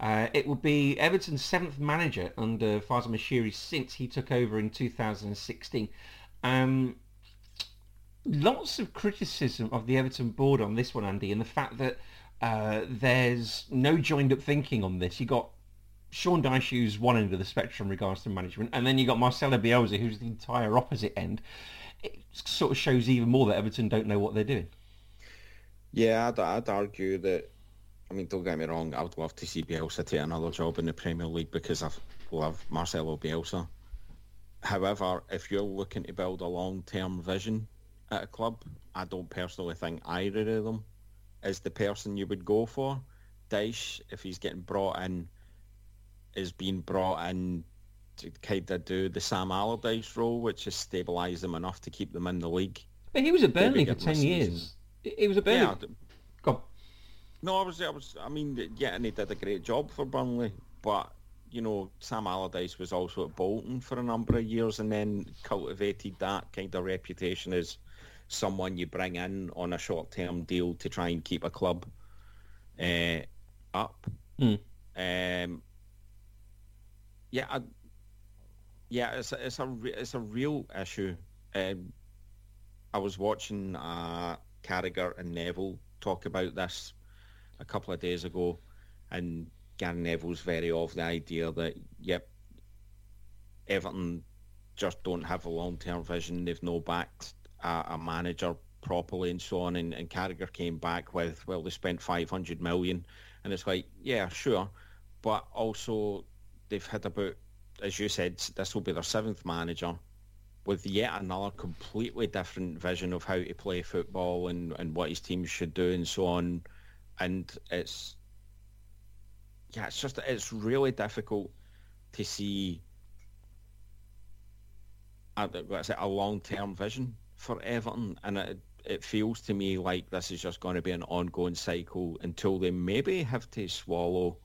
Uh, it will be Everton's seventh manager under Farzam Moshiri since he took over in 2016. Um, lots of criticism of the Everton board on this one, Andy, and the fact that uh, there's no joined-up thinking on this. You got Sean Dyche, who's one end of the spectrum in regards to management, and then you got Marcelo Bielsa, who's the entire opposite end. It sort of shows even more that Everton don't know what they're doing. Yeah, I'd, I'd argue that. I mean, don't get me wrong. I would love to see Bielsa take another job in the Premier League because I love Marcelo Bielsa. However, if you're looking to build a long-term vision at a club, I don't personally think either of them is the person you would go for. Dyche, if he's getting brought in, is being brought in kind of do the Sam Allardyce role, which has stabilised them enough to keep them in the league. But he was at Burnley for ten years. He was at Burnley. Yeah, Go. No, I was, I was, I mean, yeah, and he did a great job for Burnley, but you know, Sam Allardyce was also at Bolton for a number of years, and then cultivated that kind of reputation as someone you bring in on a short-term deal to try and keep a club uh, up. Mm. Um, yeah, I, yeah, it's a, it's a it's a real issue. Um, I was watching uh, Carragher and Neville talk about this a couple of days ago, and Gary Neville's very of the idea that yep, Everton just don't have a long-term vision. They've no backed a, a manager properly and so on. And, and Carragher came back with, well, they spent 500 million. And it's like, yeah, sure. But also they've had about, as you said, this will be their seventh manager with yet another completely different vision of how to play football and, and what his team should do and so on. And it's, yeah, it's just, it's really difficult to see a, let's a long-term vision for Everton, and it, it feels to me like this is just going to be an ongoing cycle until they maybe have to swallow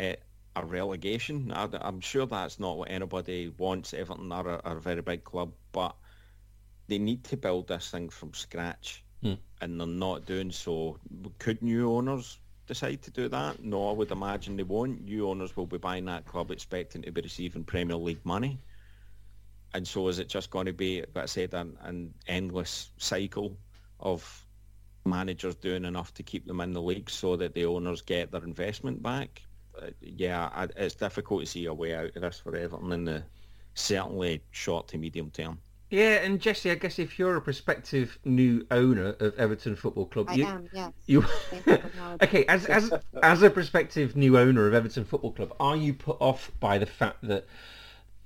uh, a relegation. I, am sure that's not what anybody wants. Everton are a, are a, very big club, but they need to build this thing from scratch, hmm. and they're not doing so. Could new owners decide to do that? No, I would imagine they won't. New owners will be buying that club expecting to be receiving Premier League money and so is it just going to be, like I said, an, an endless cycle of managers doing enough to keep them in the league so that the owners get their investment back? Uh, yeah, I, it's difficult to see a way out of this for Everton in the certainly short to medium term. Yeah, and Jesse, I guess if you're a prospective new owner of Everton Football Club, I you, am, yes. you okay as as as a prospective new owner of Everton Football Club, are you put off by the fact that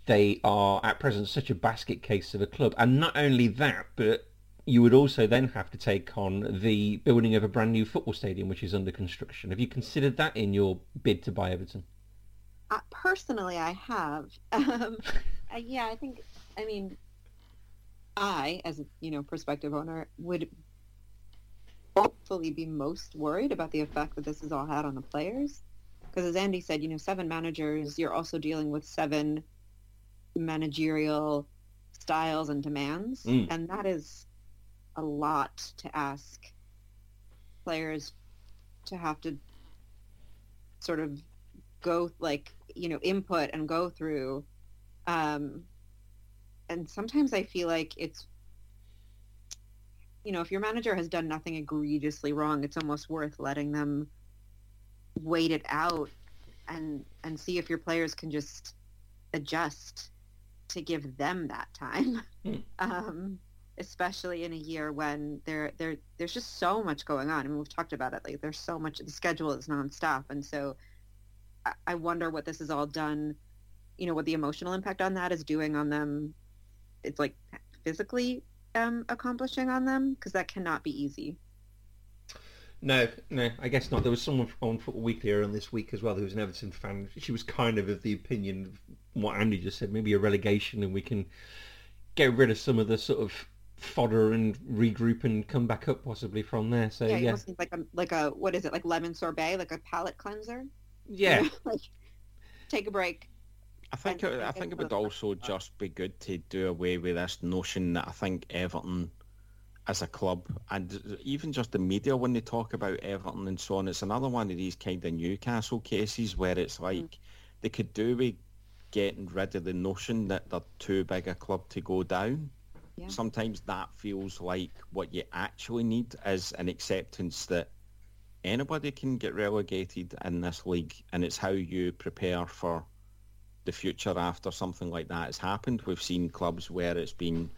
they are at present such a basket case of a club. And not only that, but you would also then have to take on the building of a brand new football stadium, which is under construction. Have you considered that in your bid to buy Everton? Uh, personally, I have. Um, uh, yeah, I think. I mean, I, as a you know prospective owner, would hopefully be most worried about the effect that this has all had on the players. Because as Andy said, you know, seven managers, you're also dealing with seven managerial styles and demands, mm. and that is a lot to ask players to have to sort of go like you know input and go through um and sometimes i feel like it's you know if your manager has done nothing egregiously wrong it's almost worth letting them wait it out and and see if your players can just adjust to give them that time, hmm. um, especially in a year when there there there's just so much going on. I mean, we've talked about it. Like there's so much. The schedule is nonstop, and so I, I wonder what this is all done. You know, what the emotional impact on that is doing on them. It's like physically um, accomplishing on them because that cannot be easy. No, no, I guess not. There was someone on Football Weekly earlier this week as well who was an Everton fan. She was kind of of the opinion of what Andy just said, maybe a relegation and we can get rid of some of the sort of fodder and regroup and come back up possibly from there. So yeah, yeah. like a like a what is it like lemon sorbet, like a palate cleanser? Yeah, like take a break, I think it, I I think it would the- also just be good to do away with this notion that I think Everton as a club and even just the media when they talk about Everton and so on, it's another one of these kind of Newcastle cases where it's hmm. like they could do with getting rid of the notion that they're too big a club to go down. Yeah. Sometimes that feels like what you actually need is an acceptance that anybody can get relegated in this league and it's how you prepare for the future after something like that has happened. We've seen clubs where it's been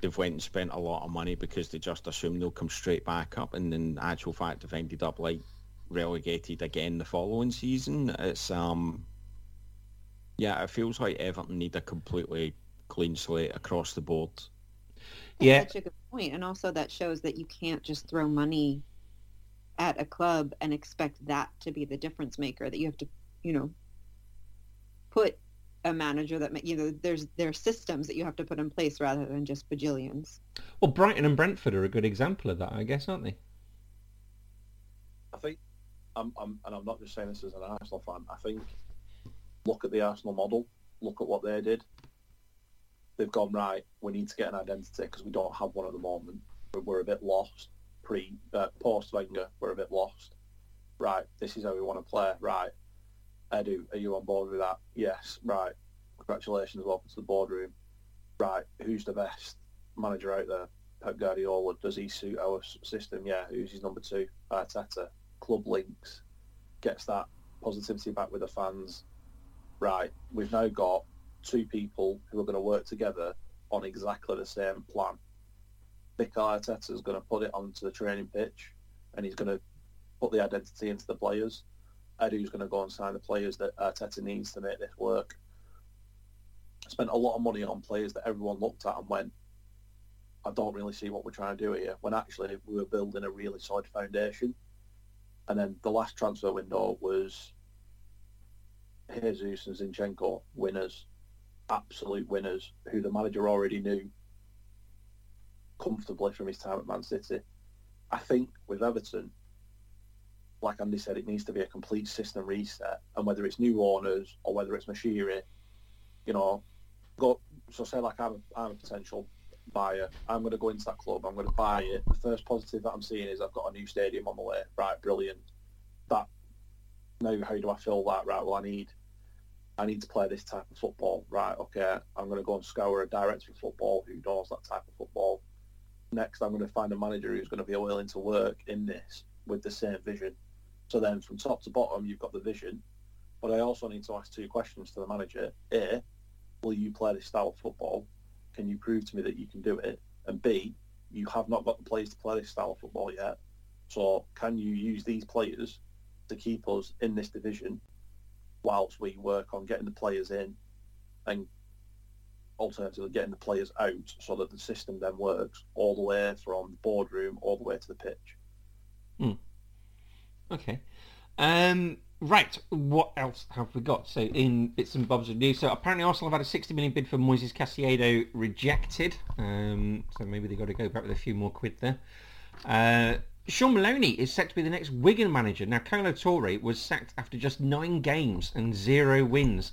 they've went and spent a lot of money because they just assume they'll come straight back up and in actual fact they've ended up like relegated again the following season. It's um yeah, it feels like Everton need a completely clean slate across the board. That's Yeah. such a good point. And also that shows that you can't just throw money at a club and expect that to be the difference maker. That you have to, you know, put a manager that ma- you know there's there are systems that you have to put in place rather than just bajillions. Well, Brighton and Brentford are a good example of that, I guess, aren't they? I think, I'm, I'm, and I'm not just saying this as an Arsenal fan. I think, look at the Arsenal model. Look at what they did. They've gone right. We need to get an identity because we don't have one at the moment. We're, a bit lost. Pre uh, post Wenger, we're a bit lost. Right. This is how we want to play. Right. Edu, are you on board with that? Yes. Right. Congratulations. Welcome to the boardroom. Right. Who's the best manager out there? Pep Guardiola. Does he suit our system? Yeah. Who's his number two? Arteta club links, gets that positivity back with the fans. Right, we've now got two people who are going to work together on exactly the same plan. Mikel Arteta is going to put it onto the training pitch, and he's going to put the identity into the players. Edu's going to go and sign the players that Arteta needs to make this work. Spent a lot of money on players that everyone looked at and went, I don't really see what we're trying to do here. When actually we were building a really solid foundation. And then the last transfer window was Jesus and Zinchenko, winners, absolute winners, who the manager already knew comfortably from his time at Man City. I think with Everton, like Andy said, it needs to be a complete system reset. And whether it's new owners or whether it's Moshiri, you know, go. So say like I'm a, I'm a potential buyer. I'm going to go into that club. I'm going to buy it. The first positive that I'm seeing is I've got a new stadium on the way. Right, brilliant. That now how do I fill that? Right, well I need I need to play this type of football. Right, okay. I'm going to go and scour a director of football who knows that type of football. Next, I'm going to find a manager who's going to be willing to work in this with the same vision. So then, from top to bottom, you've got the vision. But I also need to ask two questions to the manager: A, will you play this style of football? Can you prove to me that you can do it? And B, you have not got the players to play this style of football yet. So can you use these players to keep us in this division whilst we work on getting the players in and alternatively getting the players out so that the system then works all the way from the boardroom all the way to the pitch. Okay. Um, right. What else have we got? So in bits and bobs of news. So apparently Arsenal have had a 60 million bid for Moises Caicedo rejected. Um, so maybe they've got to go back with a few more quid there. Uh, Sean Maloney is set to be the next Wigan manager. Now, Kolo Toure was sacked after just nine games and zero wins.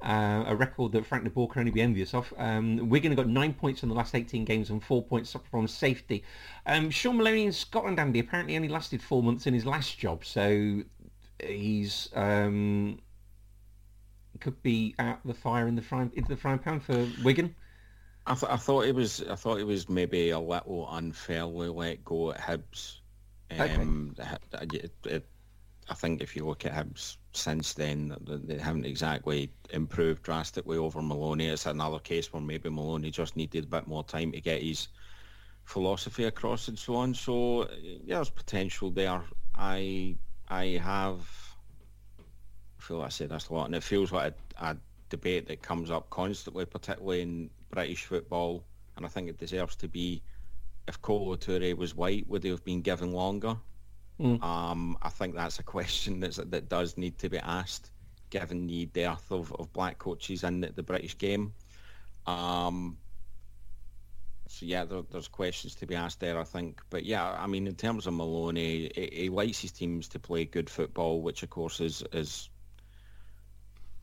Uh, a record that Frank de Boer can only be envious of. Um, Wigan have got nine points in the last 18 games and four points up from safety. Um, Sean Maloney in Scotland, Andy, apparently only lasted four months in his last job, so he's um, could be out the fire in the frying into the frying pan for Wigan. I, th- I thought it was I thought it was maybe a little unfairly let go at Hibs. Um, it- I think if you look at Hibs since then, they haven't exactly improved drastically over Maloney. It's another case where maybe Maloney just needed a bit more time to get his philosophy across and so on. So yeah, there's potential there. I I have I feel like I say this a lot, and it feels like a, a debate that comes up constantly, particularly in British football, and I think it deserves to be. If Kolo Toure was white, would he have been given longer? Mm. Um, I think that's a question that's, that does need to be asked, given the dearth of, of black coaches in the, the British game. Um, so yeah, there, there's questions to be asked there, I think. But yeah, I mean, in terms of Maloney, he, he likes his teams to play good football, which of course is is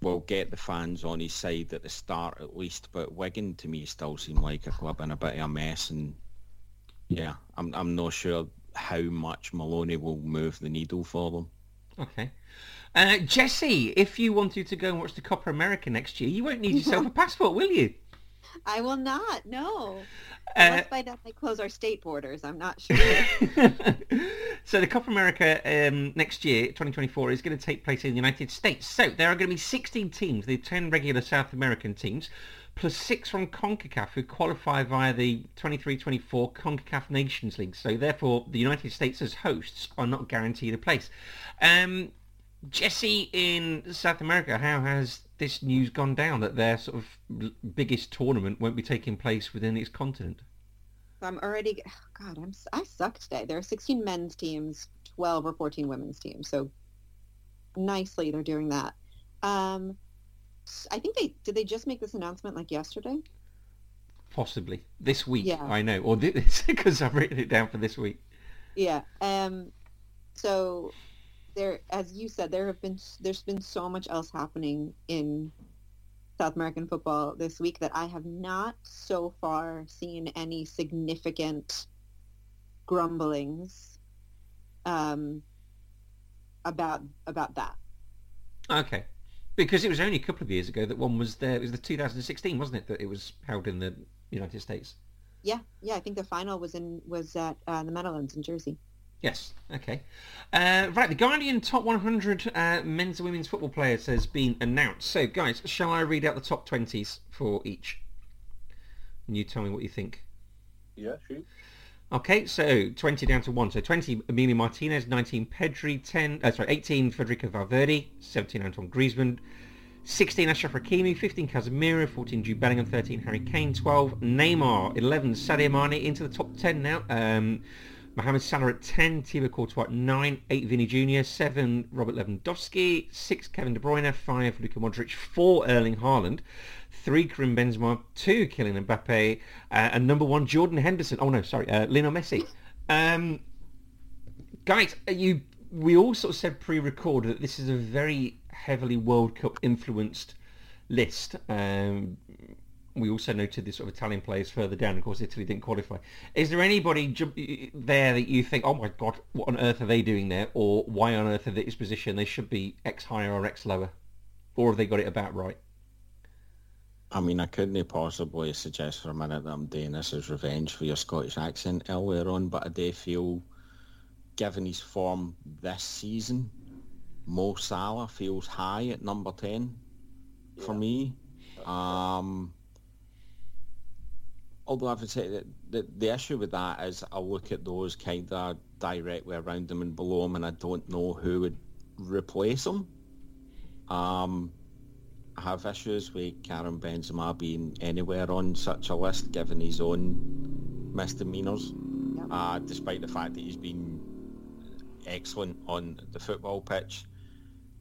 will get the fans on his side at the start at least. But Wigan to me still seem like a club in a bit of a mess, and yeah, I'm I'm not sure how much Maloney will move the needle for them. Okay. Uh, Jesse, if you wanted to go and watch the Copa America next year, you won't need yourself a passport, will you? I will not. No. Uh, Unless by then they close our state borders. I'm not sure. so the Copa America um, next year, 2024, is going to take place in the United States. So there are going to be 16 teams, the 10 regular South American teams, plus six from CONCACAF who qualify via the 23-24 CONCACAF Nations League. So therefore, the United States as hosts are not guaranteed a place. Um, Jesse, in South America, how has this news gone down that their sort of biggest tournament won't be taking place within its continent? I'm already. God, I'm. I suck today. There are 16 men's teams, 12 or 14 women's teams. So nicely, they're doing that. Um, I think they did. They just make this announcement like yesterday. Possibly this week. Yeah. I know, or this because I've written it down for this week. Yeah. Um. So there, as you said, there have been there's been so much else happening in South American football this week that I have not so far seen any significant grumblings um, about about that. Okay. Because it was only a couple of years ago that one was there. It was the 2016, wasn't it, that it was held in the United States? Yeah, yeah. I think the final was in was at uh, the Meadowlands in Jersey. Yes. Okay. Uh, right. The Guardian Top 100 uh, men's and women's football players has been announced. So, guys, shall I read out the top 20s for each? And you tell me what you think. Yeah, shoot. Okay, so 20 down to 1. So 20, Emilio Martinez, 19, Pedri, 10, uh, sorry, 18, Federico Valverde, 17, Anton Griezmann, 16, Achraf Hakimi, 15, Casemiro, 14, Jude Bellingham, 13, Harry Kane, 12, Neymar, 11, Sadio Mane into the top 10 now. Um, Mohamed Salah at 10, Thibaut Courtois at 9, 8 Vinny Jr., 7 Robert Lewandowski, 6 Kevin De Bruyne, 5 Luka Modric, 4 Erling Haaland, 3 Karim Benzema, 2 Kylian Mbappe, uh, and number 1 Jordan Henderson. Oh no, sorry, uh, Lionel Messi. Um, guys, uh, you we all sort of said pre-record that this is a very heavily World Cup influenced list. Um, we also noted the sort of Italian players further down. Of course, Italy didn't qualify. Is there anybody there that you think, oh my God, what on earth are they doing there? Or why on earth are they in this position? They should be X higher or X lower? Or have they got it about right? I mean, I couldn't possibly suggest for a minute that I'm doing this as revenge for your Scottish accent earlier on, but I do feel, given his form this season, Mo Salah feels high at number 10 for Yeah. me. Um, although I would say that the, the issue with that is I look at those kind of directly around them and below them and I don't know who would replace them. Um, have issues with Karim Benzema being anywhere on such a list given his own misdemeanours, Yep. uh, despite the fact that he's been excellent on the football pitch.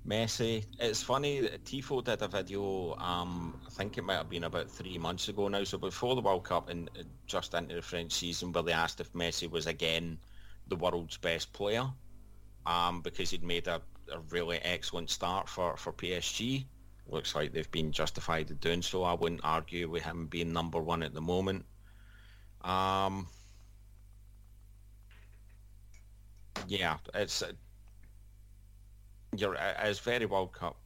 Messi, it's funny that Tifo did a video, um, I think it might have been about three months ago now, so before the World Cup and just into the French season, where they asked if Messi was again the world's best player, um, because he'd made a, a really excellent start for, for PSG. Looks like they've been justified in doing so. I wouldn't argue with him being number one at the moment. Um, yeah, it's uh, you're it's very World Cup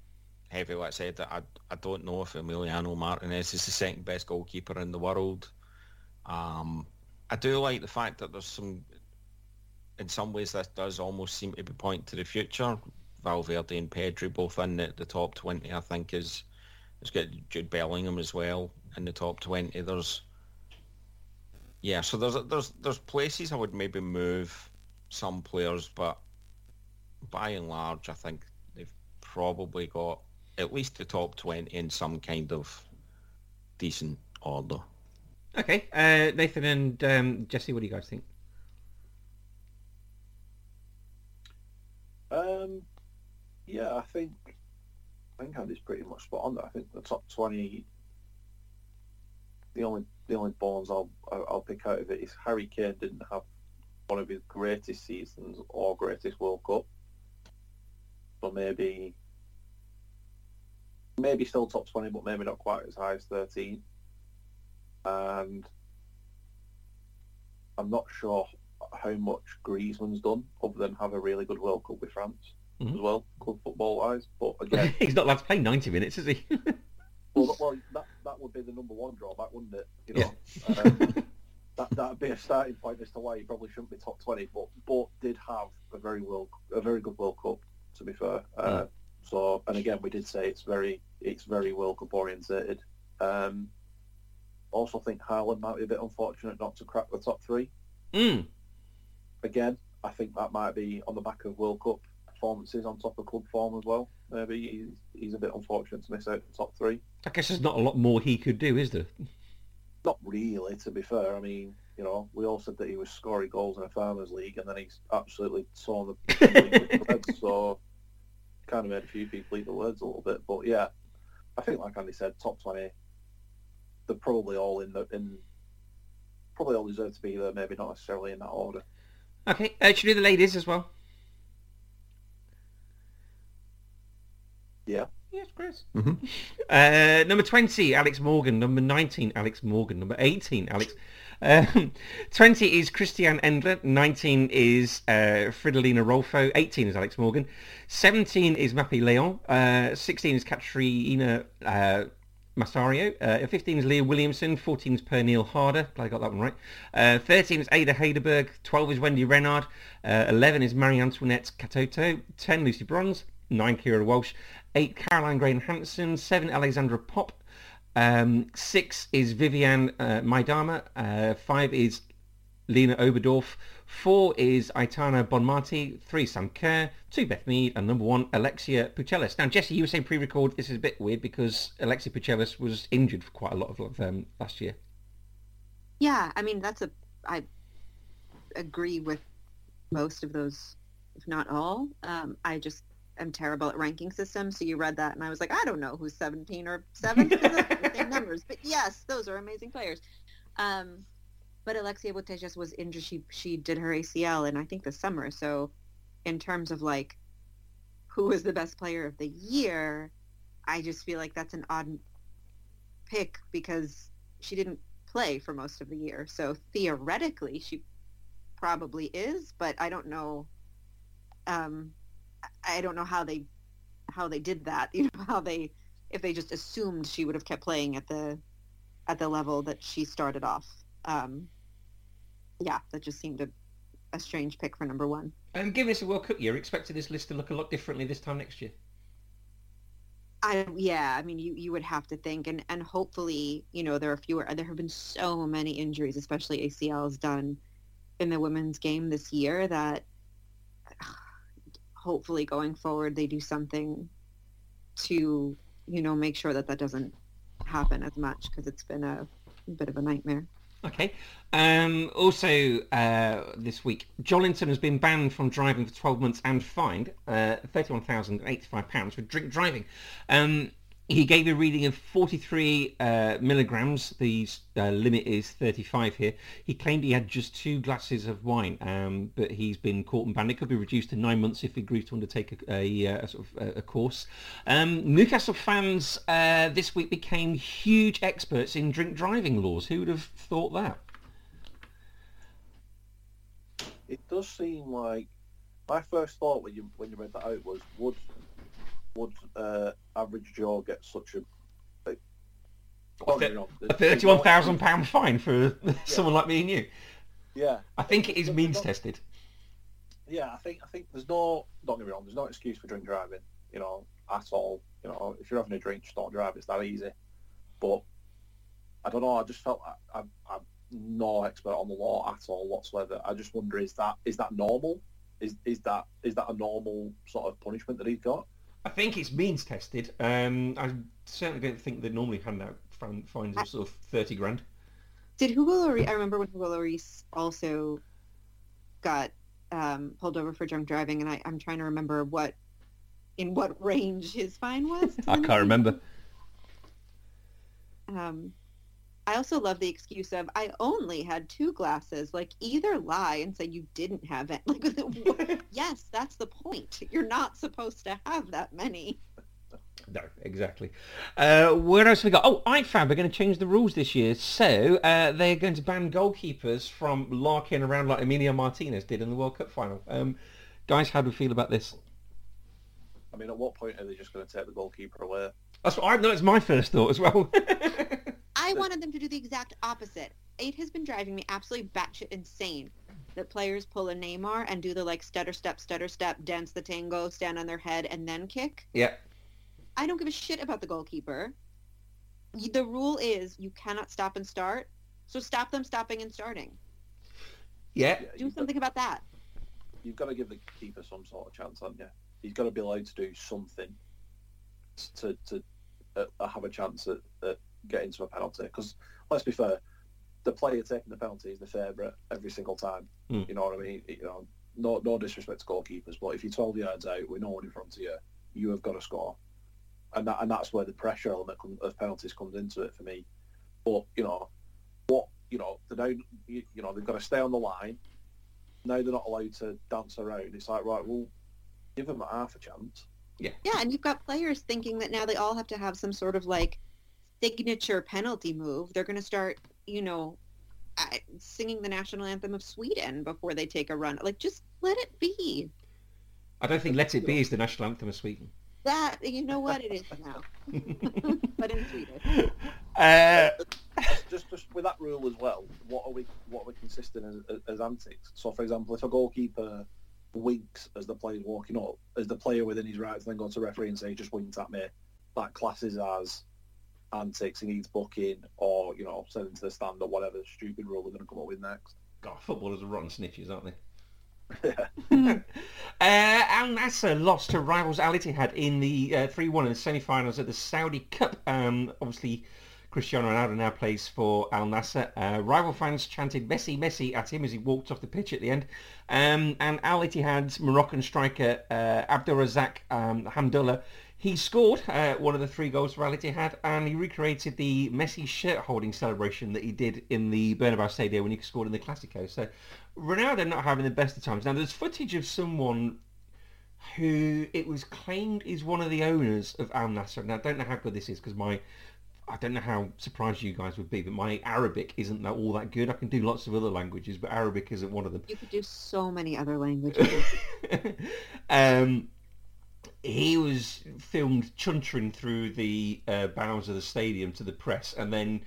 heavy. Like I said, I I don't know if Emiliano Martinez is the second best goalkeeper in the world. Um, I do like the fact that there's some, in some ways, this does almost seem to be pointing to the future. Valverde and Pedri both in the, the top twenty. I think is it's got Jude Bellingham as well in the top twenty. There's yeah, so there's there's there's places I would maybe move some players, but by and large, I think they've probably got at least the top 20 in some kind of decent order. Okay, uh, Nathan and um, Jesse, what do you guys think? Um, yeah, I think I think Andy's pretty much spot on. I think the top twenty. The only the only bones I'll I'll pick out of it is Harry Kane didn't have one of his greatest seasons or greatest World Cup. So maybe maybe still top 20, but maybe not quite as high as 13. And I'm not sure how much Griezmann's done other than have a really good World Cup with France Mhm. as well, club football wise. But again, He's not allowed to play 90 minutes, is he? well, well that, that would be the number one drawback, wouldn't it? You know, um, that that'd be a starting point as to why he probably shouldn't be top 20. But but did have a very well a very good World Cup, to be fair. Uh, So and again, we did say it's very it's very World Cup orientated. Um, also think Haaland might be a bit unfortunate not to crack the top three. mm. Again, I think that might be on the back of World Cup performances on top of club form as well. Maybe he's, he's a bit unfortunate to miss out the top three. I guess there's not a lot more he could do, is there? Not really, to be fair. I mean, you know, we all said that he was scoring goals in a Farmers League, and then he's absolutely torn the so kind of made a few people eat the words a little bit. But yeah, I think, like Andy said, top twenty, they're probably all in the in. Probably all deserve to be there, maybe not necessarily in that order. Okay, uh, should we do the ladies as well? Yeah. Yes, Chris. Uh, number 20, Alex Morgan. Number 19, Alex Morgan. Number 18, Alex. Um, 20 is Christiane Endler. 19 is uh, Fridolina Rolfö. 18 is Alex Morgan. 17 is Mapi León. Uh, 16 is Catarina uh, Macario. Uh, 15 is Leah Williamson. 14 is Pernille Harder. Glad I got that one right. Uh, 13 is Ada Hegerberg. 12 is Wendie Renard. Uh, 11 is Marie Antoinette Katoto. 10 Lucy Bronze. 9 Keira Walsh. 8 Caroline Graham Hansen. 7 Alexandra Popp. Um, 6 is Vivianne uh, Miedema. Uh, 5 is Lena Oberdorf. 4 is Aitana Bonmati. 3 Sam Kerr. 2 Beth Mead. And number 1 Alexia Putellas. Now Jesse, you were saying pre-record this is a bit weird because Alexia Putellas was injured for quite a lot of um, last year. Yeah, I mean that's a I agree with most of those, if not all. Um, I just am terrible at ranking systems. So you read that, and I was like, I don't know who's 17 or 7 because those are same numbers. But yes, those are amazing players. Um, but Alexia Putellas was injured. She she did her ACL in I think the summer. So in terms of like who was the best player of the year, I just feel like that's an odd pick because she didn't play for most of the year. So theoretically, she probably is, but I don't know. Um, I don't know how they how they did that. You know how they if they just assumed she would have kept playing at the at the level that she started off. Um, yeah, that just seemed a, a strange pick for number one. Um, given it's a World Cup year, expected this list to look a lot differently this time next year. I yeah, I mean you, you would have to think and, and hopefully, you know, there are fewer there have been so many injuries, especially ACLs done in the women's game this year that hopefully going forward they do something to, you know, make sure that that doesn't happen as much because it's been a, bit of a nightmare. Okay. Um, also, uh, this week, Joelinton has been banned from driving for 12 months and fined uh, £31,085 for drink driving. Um, he gave a reading of 43 uh, milligrams. The uh, limit is 35 here. He claimed he had just two glasses of wine, um, but he's been caught and banned. It could be reduced to nine months if he agrees to undertake a, a, a sort of a, a course. Um, Newcastle fans uh, this week became huge experts in drink driving laws. Who would have thought that? It does seem like my first thought when you when you read that out was would would uh, average Joe get such a like, don't get me wrong, A thirty-one thousand pound fine for someone like me and you. Yeah, I think it is means no- tested. yeah. I think I think there's no don't get me wrong. There's no excuse for drink driving. You know, at all. You know, if you're having a drink, just don't drive. It's that easy. But I don't know. I just felt I, I'm no expert on the law at all whatsoever. I just wonder is that is that normal? Is is that is that a normal sort of punishment that he's got? I think it's means tested. Um, I certainly don't think they normally hand out fines of sort of thirty grand. Did Hugo Lloris, I remember when Hugo Lloris also got um, pulled over for drunk driving, and I, I'm trying to remember what, in what range his fine was. I can't remember. Um, I also love the excuse of I only had two glasses. Like either lie and say you didn't have it. Like, yes, that's the point. You're not supposed to have that many. No, exactly. Uh, where else have we got? Oh, IFAB are going to change the rules this year. So uh, they're going to ban goalkeepers from larking around like Emilio Martinez did in the World Cup final. Um, guys, how do we feel about this? I mean, at what point are they just going to take the goalkeeper away? That's what I know. It's my first thought as well. I wanted them to do the exact opposite. It has been driving me absolutely batshit insane that players pull a Neymar and do the like stutter step, stutter step, dance the tango, stand on their head, and then kick. yeah. I don't give a shit about the goalkeeper. The rule is you cannot stop and start, so stop them stopping and starting. Yeah. Yeah, Do you've, got, something about that. you've got to give the keeper some sort of chance, haven't you? He's got to be allowed to do something to to uh, have a chance at, at getting into a penalty. Because let's be fair, the player taking the penalty is the favourite every single time. Mm. You know what I mean? You know, no no disrespect to goalkeepers, but if you're 12 yards out with no one in front of you, you have got to score, and that and that's where the pressure element of penalties comes into it for me. But you know, what you know, they don't. You, you know, they've got to stay on the line. Now they're not allowed to dance around. It's like right, well, give them a half a chance. Yeah. Yeah, and you've got players thinking that now they all have to have some sort of like signature penalty move. They're going to start, you know, uh, singing the national anthem of Sweden before they take a run. Like, just let it be. I don't think "Let It Be" is the national anthem of Sweden. That you know what it is now, but in Sweden. Uh, just just with that rule as well, what are we what are we consistent as, as, as antics? So, for example, if a goalkeeper winks as the player's walking up, as the player within his rights then goes to referee and say, "Just winked at me," that classes as antics. He needs booking, or you know, send him to the stand, or whatever stupid rule we're going to come up with next. God, footballers are rotten snitches, aren't they? uh, Al Nassr lost to rivals Al Ittihad in the uh, 3-1 in the semi-finals of the Saudi Cup. Um, obviously, Cristiano Ronaldo now plays for Al Nassr. Uh, rival fans chanted Messi, Messi at him as he walked off the pitch at the end. Um, and Al Ittihad's Moroccan striker uh, Abderrazak um, Hamdallah, he scored uh, one of the three goals for Al Ittihad and he recreated the Messi shirt holding celebration that he did in the Bernabeu Stadium when he scored in the Clasico. So Ronaldo not having the best of times. Now there's footage of someone who it was claimed is one of the owners of Al Nassr. Now I don't know how good this is because my I don't know how surprised you guys would be, but my Arabic isn't that all that good. I can do lots of other languages, but Arabic isn't one of them. You could do so many other languages. um, he was filmed chuntering through the uh, bowels of the stadium to the press, and then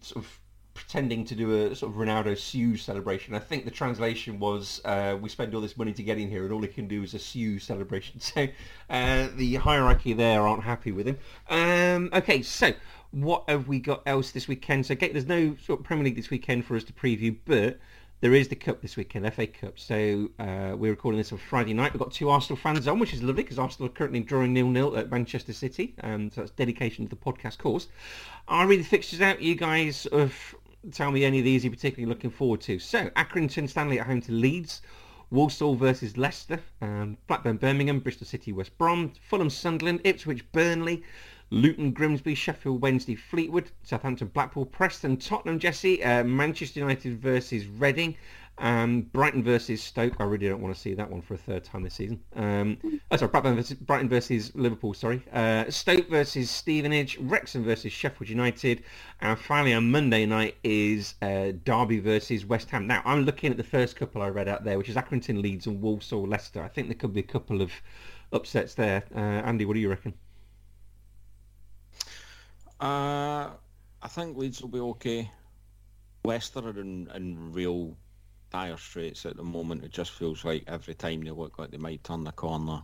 sort of pretending to do a sort of Ronaldo Sue celebration. I think the translation was, uh, "We spend all this money to get in here, and all he can do is a Sue celebration." So uh, the hierarchy there aren't happy with him. Um, okay, so what have we got else this weekend? So there's no sort of Premier League this weekend for us to preview, but there is the Cup this weekend, FA Cup. So uh, we're recording this on Friday night. We've got two Arsenal fans on, which is lovely because Arsenal are currently drawing nil-nil at Manchester City. Um, so that's dedication to the podcast course. I'll read the fixtures out. You guys tell me any of these you're particularly looking forward to. So Accrington Stanley at home to Leeds. Walsall versus Leicester, um, Blackburn Birmingham, Bristol City West Brom, Fulham Sunderland, Ipswich Burnley, Luton Grimsby, Sheffield Wednesday Fleetwood, Southampton Blackpool, Preston Tottenham Jesse, uh, Manchester United versus Reading, um, Brighton versus Stoke. I really don't want to see that one for a third time this season. Um, oh, sorry, Brighton versus, Brighton versus Liverpool. Sorry, uh, Stoke versus Stevenage, Wrexham versus Sheffield United, and finally on Monday night is uh, Derby versus West Ham. Now I'm looking at the first couple I read out there, which is Accrington Leeds and Walsall Leicester. I think there could be a couple of upsets there. Uh, Andy, what do you reckon? Uh, I think Leeds will be okay. Leicester are in, in real dire straits at the moment. It just feels like every time they look like they might turn the corner,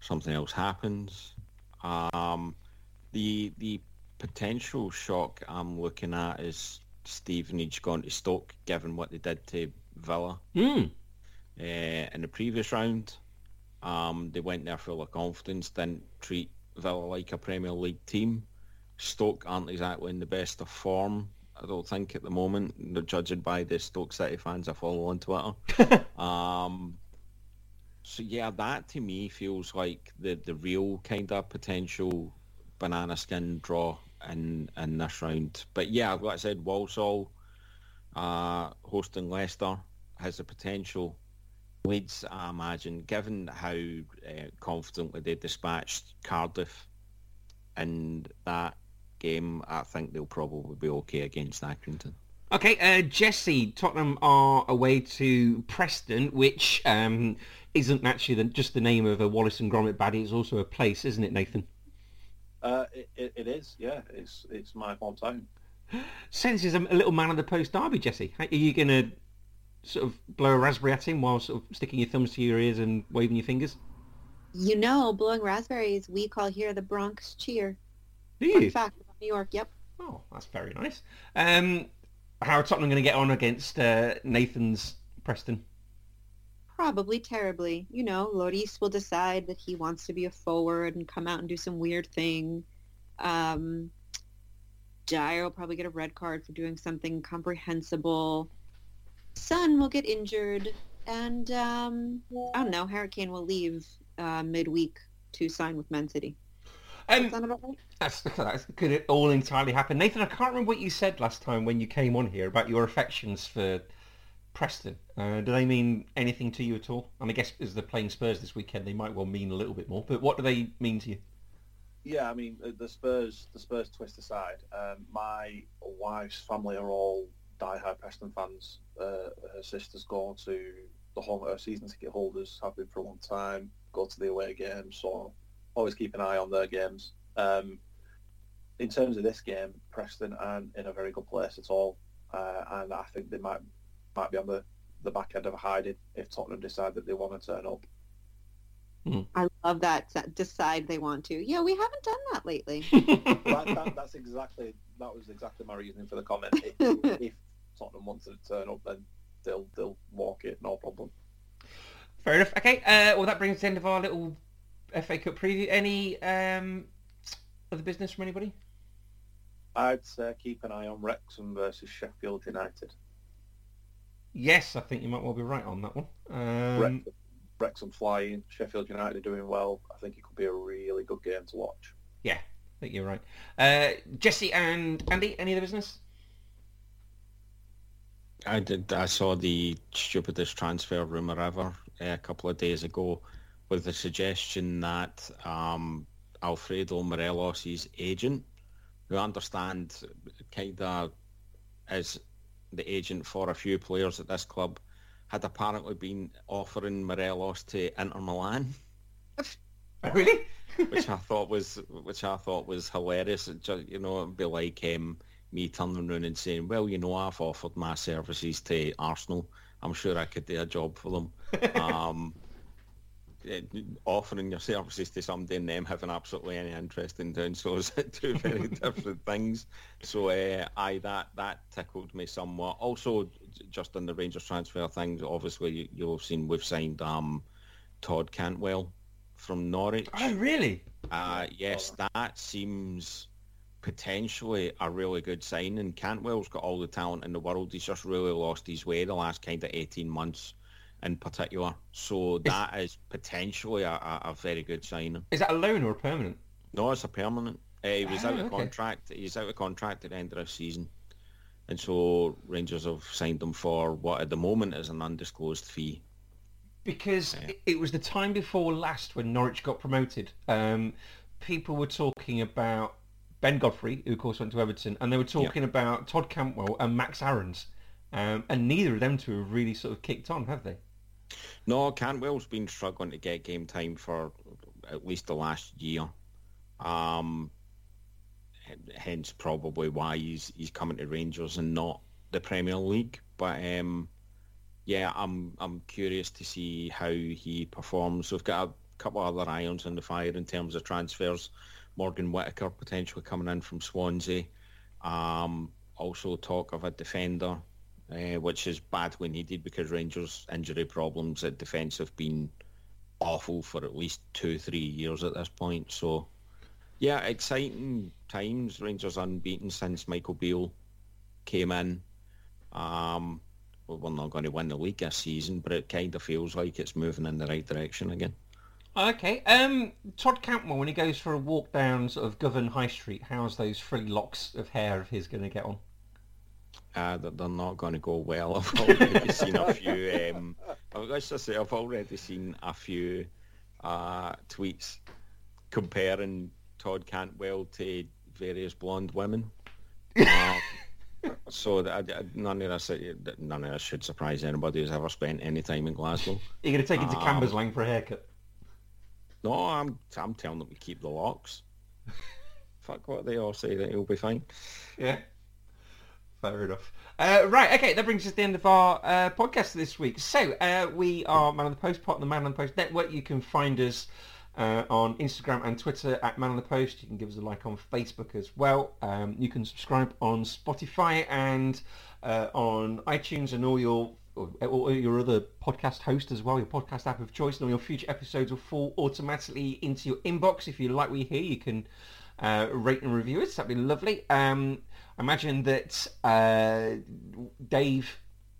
something else happens. Um, the the potential shock I'm looking at is Stevenage gone to Stoke, given what they did to Villa Hmm. uh, in the previous round. Um, they went there full of confidence, didn't treat Villa like a Premier League team. Stoke aren't exactly in the best of form, I don't think, at the moment. Judging by the Stoke City fans I follow on Twitter. um, so yeah, that to me feels like the, the real kind of potential banana skin draw in in this round. But yeah, like I said, Walsall uh, hosting Leicester has the potential Leeds, I imagine, given how uh, confidently they dispatched Cardiff in that game, I think they'll probably be okay against Accrington. Okay, uh, Jesse, Tottenham are away to Preston, which um, isn't actually the, just the name of a Wallace and Gromit baddie. It's also a place, isn't it, Nathan? Uh, it, it, it is, yeah. It's it's my hometown. Senses a, a little man of the post derby, Jesse. Are you going to sort of blow a raspberry at him while sort of sticking your thumbs to your ears and waving your fingers? You know, blowing raspberries, we call here the Bronx cheer. Do Fun you? fact about New York, yep. Oh, that's very nice. Um, how are Tottenham going to get on against uh, Nathan's Preston? Probably terribly. You know, Lloris will decide that he wants to be a forward and come out and do some weird thing. Um, Dier will probably get a red card for doing something comprehensible. Son will get injured. And, um, I don't know, Hurricane will leave uh, midweek to sign with Man City. Um, Sound about right? That's, that could it all entirely happen. Nathan, I can't remember what you said last time when you came on here about your affections for Preston. Uh, do they mean anything to you at all? And I guess as they're playing Spurs this weekend, they might well mean a little bit more. But what do they mean to you? Yeah, I mean the- the Spurs, the Spurs twist aside, um, my wife's family are all die-hard Preston fans. Uh, her sisters go to the home, her season ticket holders have been for a long time. Go to the away games, so always keep an eye on their games. Um, in terms of this game, Preston aren't in a very good place at all, uh, and I think they might might be on the, the back end of a hiding if Tottenham decide that they want to turn up. I love that. that Decide they want to. Yeah, we haven't done that lately. that, that, that's exactly that was exactly my reasoning for the comment. If, if Tottenham wants to turn up, then they'll they'll walk it, no problem. Fair enough. Okay, uh, well that brings us to the end of our little FA Cup preview. Any um, other business from anybody? I'd say keep an eye on Wrexham versus Sheffield United. Yes, I think you might well be right on that one. Um, Wrexham, Wrexham flying, Sheffield United are doing well. I think it could be a really good game to watch. yeah, I think you're right. Uh, Jesse and Andy, any other business? I did. I saw the stupidest transfer rumor ever uh, a couple of days ago, with the suggestion that um, Alfredo Morelos' agent, who I understand kind of is the agent for a few players at this club, had apparently been offering Morelos to Inter Milan, Really? which I thought was which I thought was hilarious. It just, you know, it'd be like um, me turning around and saying, "Well, you know, I've offered my services to Arsenal. I'm sure I could do a job for them." um, offering your services to somebody and them having absolutely any interest in doing so is two very different things. So, uh, aye, that that tickled me somewhat. Also, just on the Rangers transfer things, obviously you, you'll have seen we've signed um, Todd Cantwell from Norwich. Oh, really? Uh, yes, that seems potentially a really good sign. And Cantwell's got all the talent in the world. He's just really lost his way the last kind of 18 months in particular. So that is potentially a, a, a very good signing. Is that a loan or a permanent? No, it's a permanent. Uh, he was Ah, out of okay. contract. He's out of contract at the end of the season. And so Rangers have signed him for what at the moment is an undisclosed fee. Because it, was the time before last when Norwich got promoted. Um, people were talking about Ben Godfrey, who of course went to Everton, and they were talking about Todd Cantwell and Max Aarons. Um, and neither of them two have really sort of kicked on, have they? No, Cantwell's been struggling to get game time for at least the last year. Um, hence probably why he's he's coming to Rangers and not the Premier League. But um, yeah, I'm I'm curious to see how he performs. We've got a couple of other irons in the fire in terms of transfers. Morgan Whittaker potentially coming in from Swansea. Um, also talk of a defender uh, which is badly needed because Rangers' injury problems at defence have been awful for at least two, three years at this point. So, yeah, exciting times. Rangers unbeaten since Michael Beale came in. Um, well, we're not going to win the league this season, but it kind of feels like it's moving in the right direction again. Okay. Um, Todd Cantwell, when he goes for a walk down sort of Govan High Street, how's those three locks of hair of his going to get on? Uh, that they're not going to go well. I've already seen a few. Um, let's just say I've already seen a few uh, tweets comparing Todd Cantwell to various blonde women. Uh, so that, none of us, none of this should surprise anybody who's ever spent any time in Glasgow. You're going to take it to Um, Cambuslang for a haircut. No, I'm I'm telling them to keep the locks. Fuck what they all say that it'll be fine. Yeah. Fair enough. Uh, right, okay, that brings us to the end of our uh, podcast this week. So, uh, we are Man on the Post, part of the Man on the Post network. You can find us uh, on Instagram and Twitter at Man on the Post. You can give us a like on Facebook as well. Um, you can subscribe on Spotify and uh, on iTunes and all your or your other podcast hosts as well, your podcast app of choice, and all your future episodes will fall automatically into your inbox. If you like what you hear, you can uh, rate and review us. That'd be lovely. Um, imagine that uh, Dave,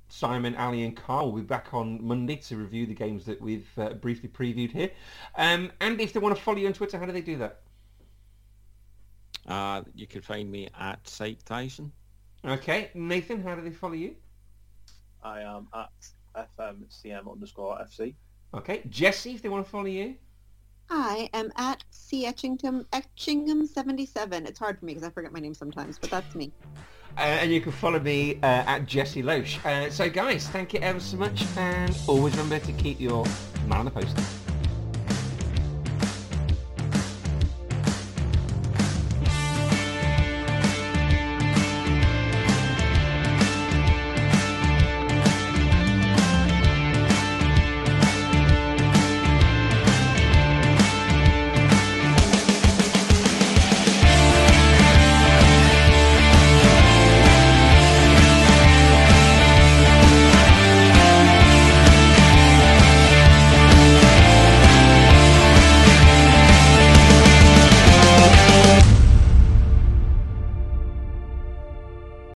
Simon, Ali and Carl will be back on Monday to review the games that we've uh, briefly previewed here. Um, and if they want to follow you on Twitter, how do they do that? Uh, you can find me at Site Tyson. Okay. Nathan, how do they follow you? I am at FMCM underscore FC. Okay. Jesse, if they want to follow you? I am at C Etchingham Etchingham seventy seven. It's hard for me because I forget my name sometimes, but that's me. Uh, and you can follow me uh, at Jesse Loesch. Uh, so guys, thank you ever so much and always remember to keep your man on the post.